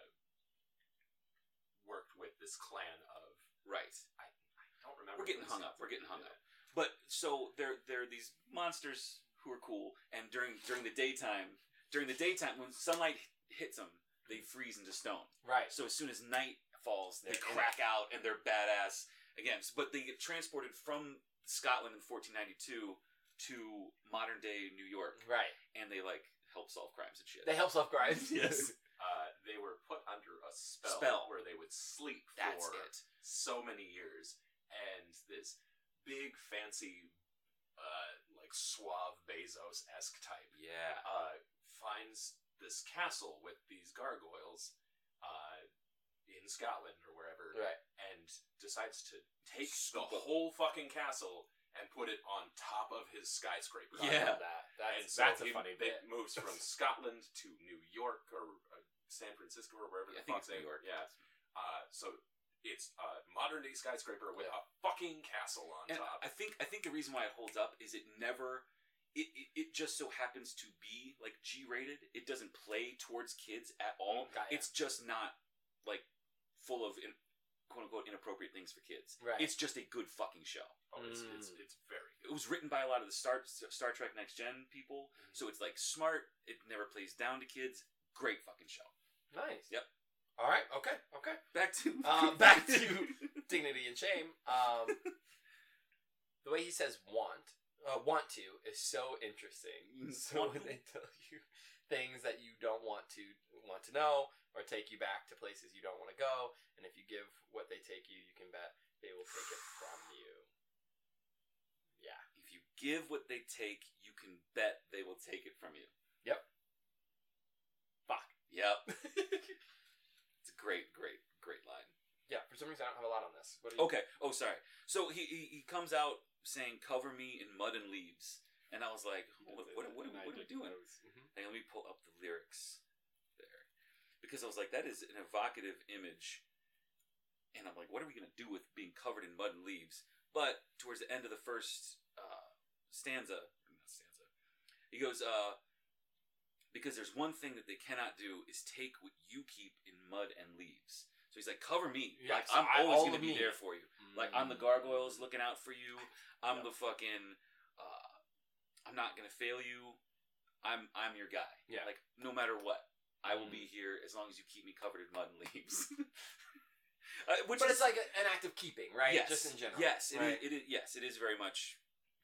worked with this clan of. Right. I, I don't remember. We're getting hung up. We're getting hung Yeah. up. But so there there are these monsters who are cool, and during during the daytime, during the daytime when sunlight hits them, they freeze into stone. Right. So as soon as night falls, they They're in crack out and they're badass again. But they get transported from Scotland in 1492 to modern day New York, Right. and they like help solve crimes and shit. They help solve crimes. Yes. They were put under a spell, Spell. where they would sleep That's for it. so many years, and this big fancy, uh, like suave Bezos esque type, Yeah. uh, finds this castle with these gargoyles, uh, in Scotland or wherever, Right. and decides to take Scoop the up. whole fucking castle and put it on top of his skyscraper. Yeah. that. That's and so that's a he- funny bit. It moves from Scotland to New York or San Francisco or wherever I the think fuck it's they New York. Yeah. Uh, so it's a modern day skyscraper with Yeah. a fucking castle on And top. I think I think the reason why it holds up is it never it, it, it just so happens to be like G rated. It doesn't play towards kids at all. Got ya. It's just not like full of in, quote unquote inappropriate things for kids. Right. It's just a good fucking show. Oh, it's, it's Mm. it's very It was written by a lot of the Star Star Trek Next Gen people, so it's like smart. It never plays down to kids. Great fucking show. Nice. Yep. All right. Okay. Okay. Back to Um, back to dignity and shame. Um, the way he says "want," uh, "want to" is so interesting. So when they tell you things that you don't want to want to know, or take you back to places you don't want to go, and if you give what they take you, you can bet they will take it from you. Yeah. If you give what they take, you can bet they will take it from you. Yep. Yep. it's a great, great, great line. Yeah. For some reason, I don't have a lot on this. What? Okay. Oh, sorry. So he, he he comes out saying, "Cover me in mud and leaves," and I was like, "What what what, what, what are we doing?" Mhm. Hey, let me pull up the lyrics there because I was like, "That is an evocative image," and I'm like, "What are we gonna do with being covered in mud and leaves?" But towards the end of the first uh, stanza, not stanza, he goes, uh, "Because there's one thing that they cannot do is take what you keep in mud and leaves." So he's like, "Cover me. Yeah, like so I'm I- always gonna be me. there for you. Like I'm the gargoyles looking out for you. I'm the fucking. Uh, I'm not gonna fail you. I'm I'm your guy. Yeah. Like no matter what, I will be here as long as you keep me covered in mud and leaves. uh, which but is it's like a, an act of keeping, right? Yes, Just in general. Yes, it, right? is, it is. Yes, it is very much.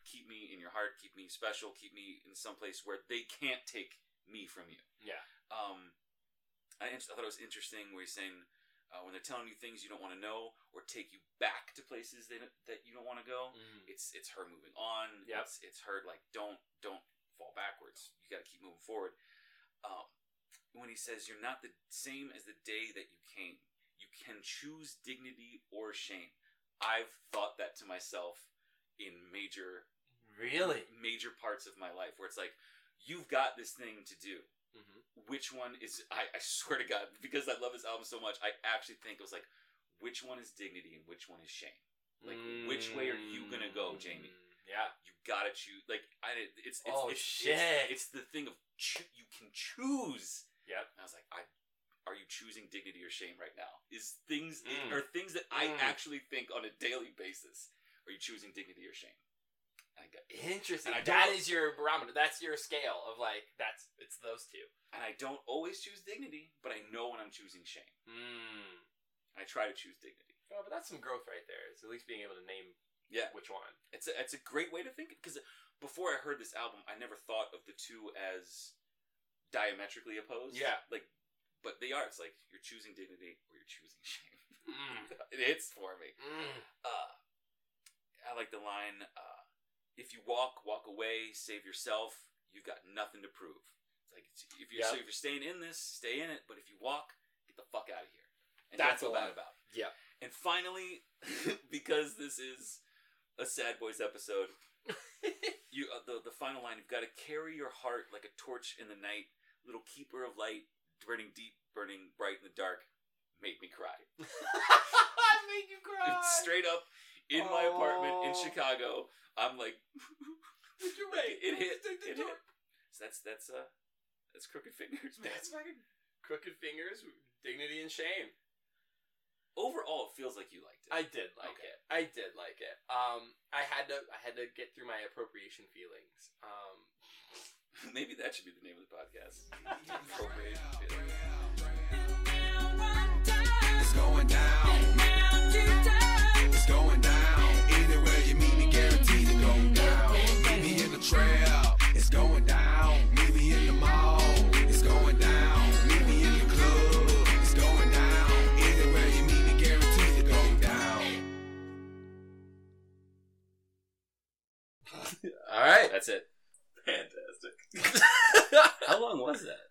Keep me in your heart. Keep me special. Keep me in some place where they can't take me from you. Yeah. Um, I, I thought it was interesting where he's saying uh, when they're telling you things you don't want to know or take you back to places that, that you don't want to go, Mm. it's it's her moving on. Yep. It's it's her like don't don't fall backwards. You got to keep moving forward. Um, when he says you're not the same as the day that you came, you can choose dignity or shame. I've thought that to myself in major Really? major parts of my life where it's like you've got this thing to do Mhm. which one is I, I swear to god because i love this album so much i actually think it was like which one is dignity and which one is shame like which way are you gonna go jamie Yeah. you gotta choose like I, it's, it's Oh, it's, shit. it's, it's the thing of cho- you can choose Yep. and i was like i are you choosing dignity or shame right now is things Mm. are things that i Mm. actually think on a daily basis are you choosing dignity or shame I got, Interesting. And I don't is your barometer. That's your scale of like that's it's those two. and I don't always choose dignity, but I know when I'm choosing shame. Mm. I try to choose dignity. Oh, but that's some growth right there. It's at least being able to name Yeah, which one. it's a it's a great way to think because before I heard this album, I never thought of the two as diametrically opposed. Yeah. like, but they are. It's like you're choosing dignity or you're choosing shame. Mm. it hits for me. Mm. Uh, I like the line. Uh, if you walk, walk away, save yourself. You've got nothing to prove. It's like it's, if you're so if you're staying in this, stay in it. But if you walk, get the fuck out of here. And That's don't a feel bad about. it. Yeah. And finally, because this is a Sad Boys episode, you uh, the the final line. You've got to carry your heart like a torch in the night, little keeper of light, burning deep, burning bright in the dark. Made me cry. I made you cry. Straight up in my apartment in. Chicago. I'm like, You're right. it hit. Take the It hit. So that's that's uh that's crooked fingers. Man. That's fucking crooked fingers, dignity and shame. Overall, it feels like you liked it. I did like Okay. it. I did like it. Um, I had to. I had to get through my appropriation feelings. Um, Maybe that should be the name of the podcast. Appropriation feelings. It's going down. It's going down. Meet me in the trail. It's going down. Meet me in the mall. It's going down. Meet me in the club. It's going down. Anywhere you meet me, guaranteed to go down. all right. That's it. Fantastic. How long was that?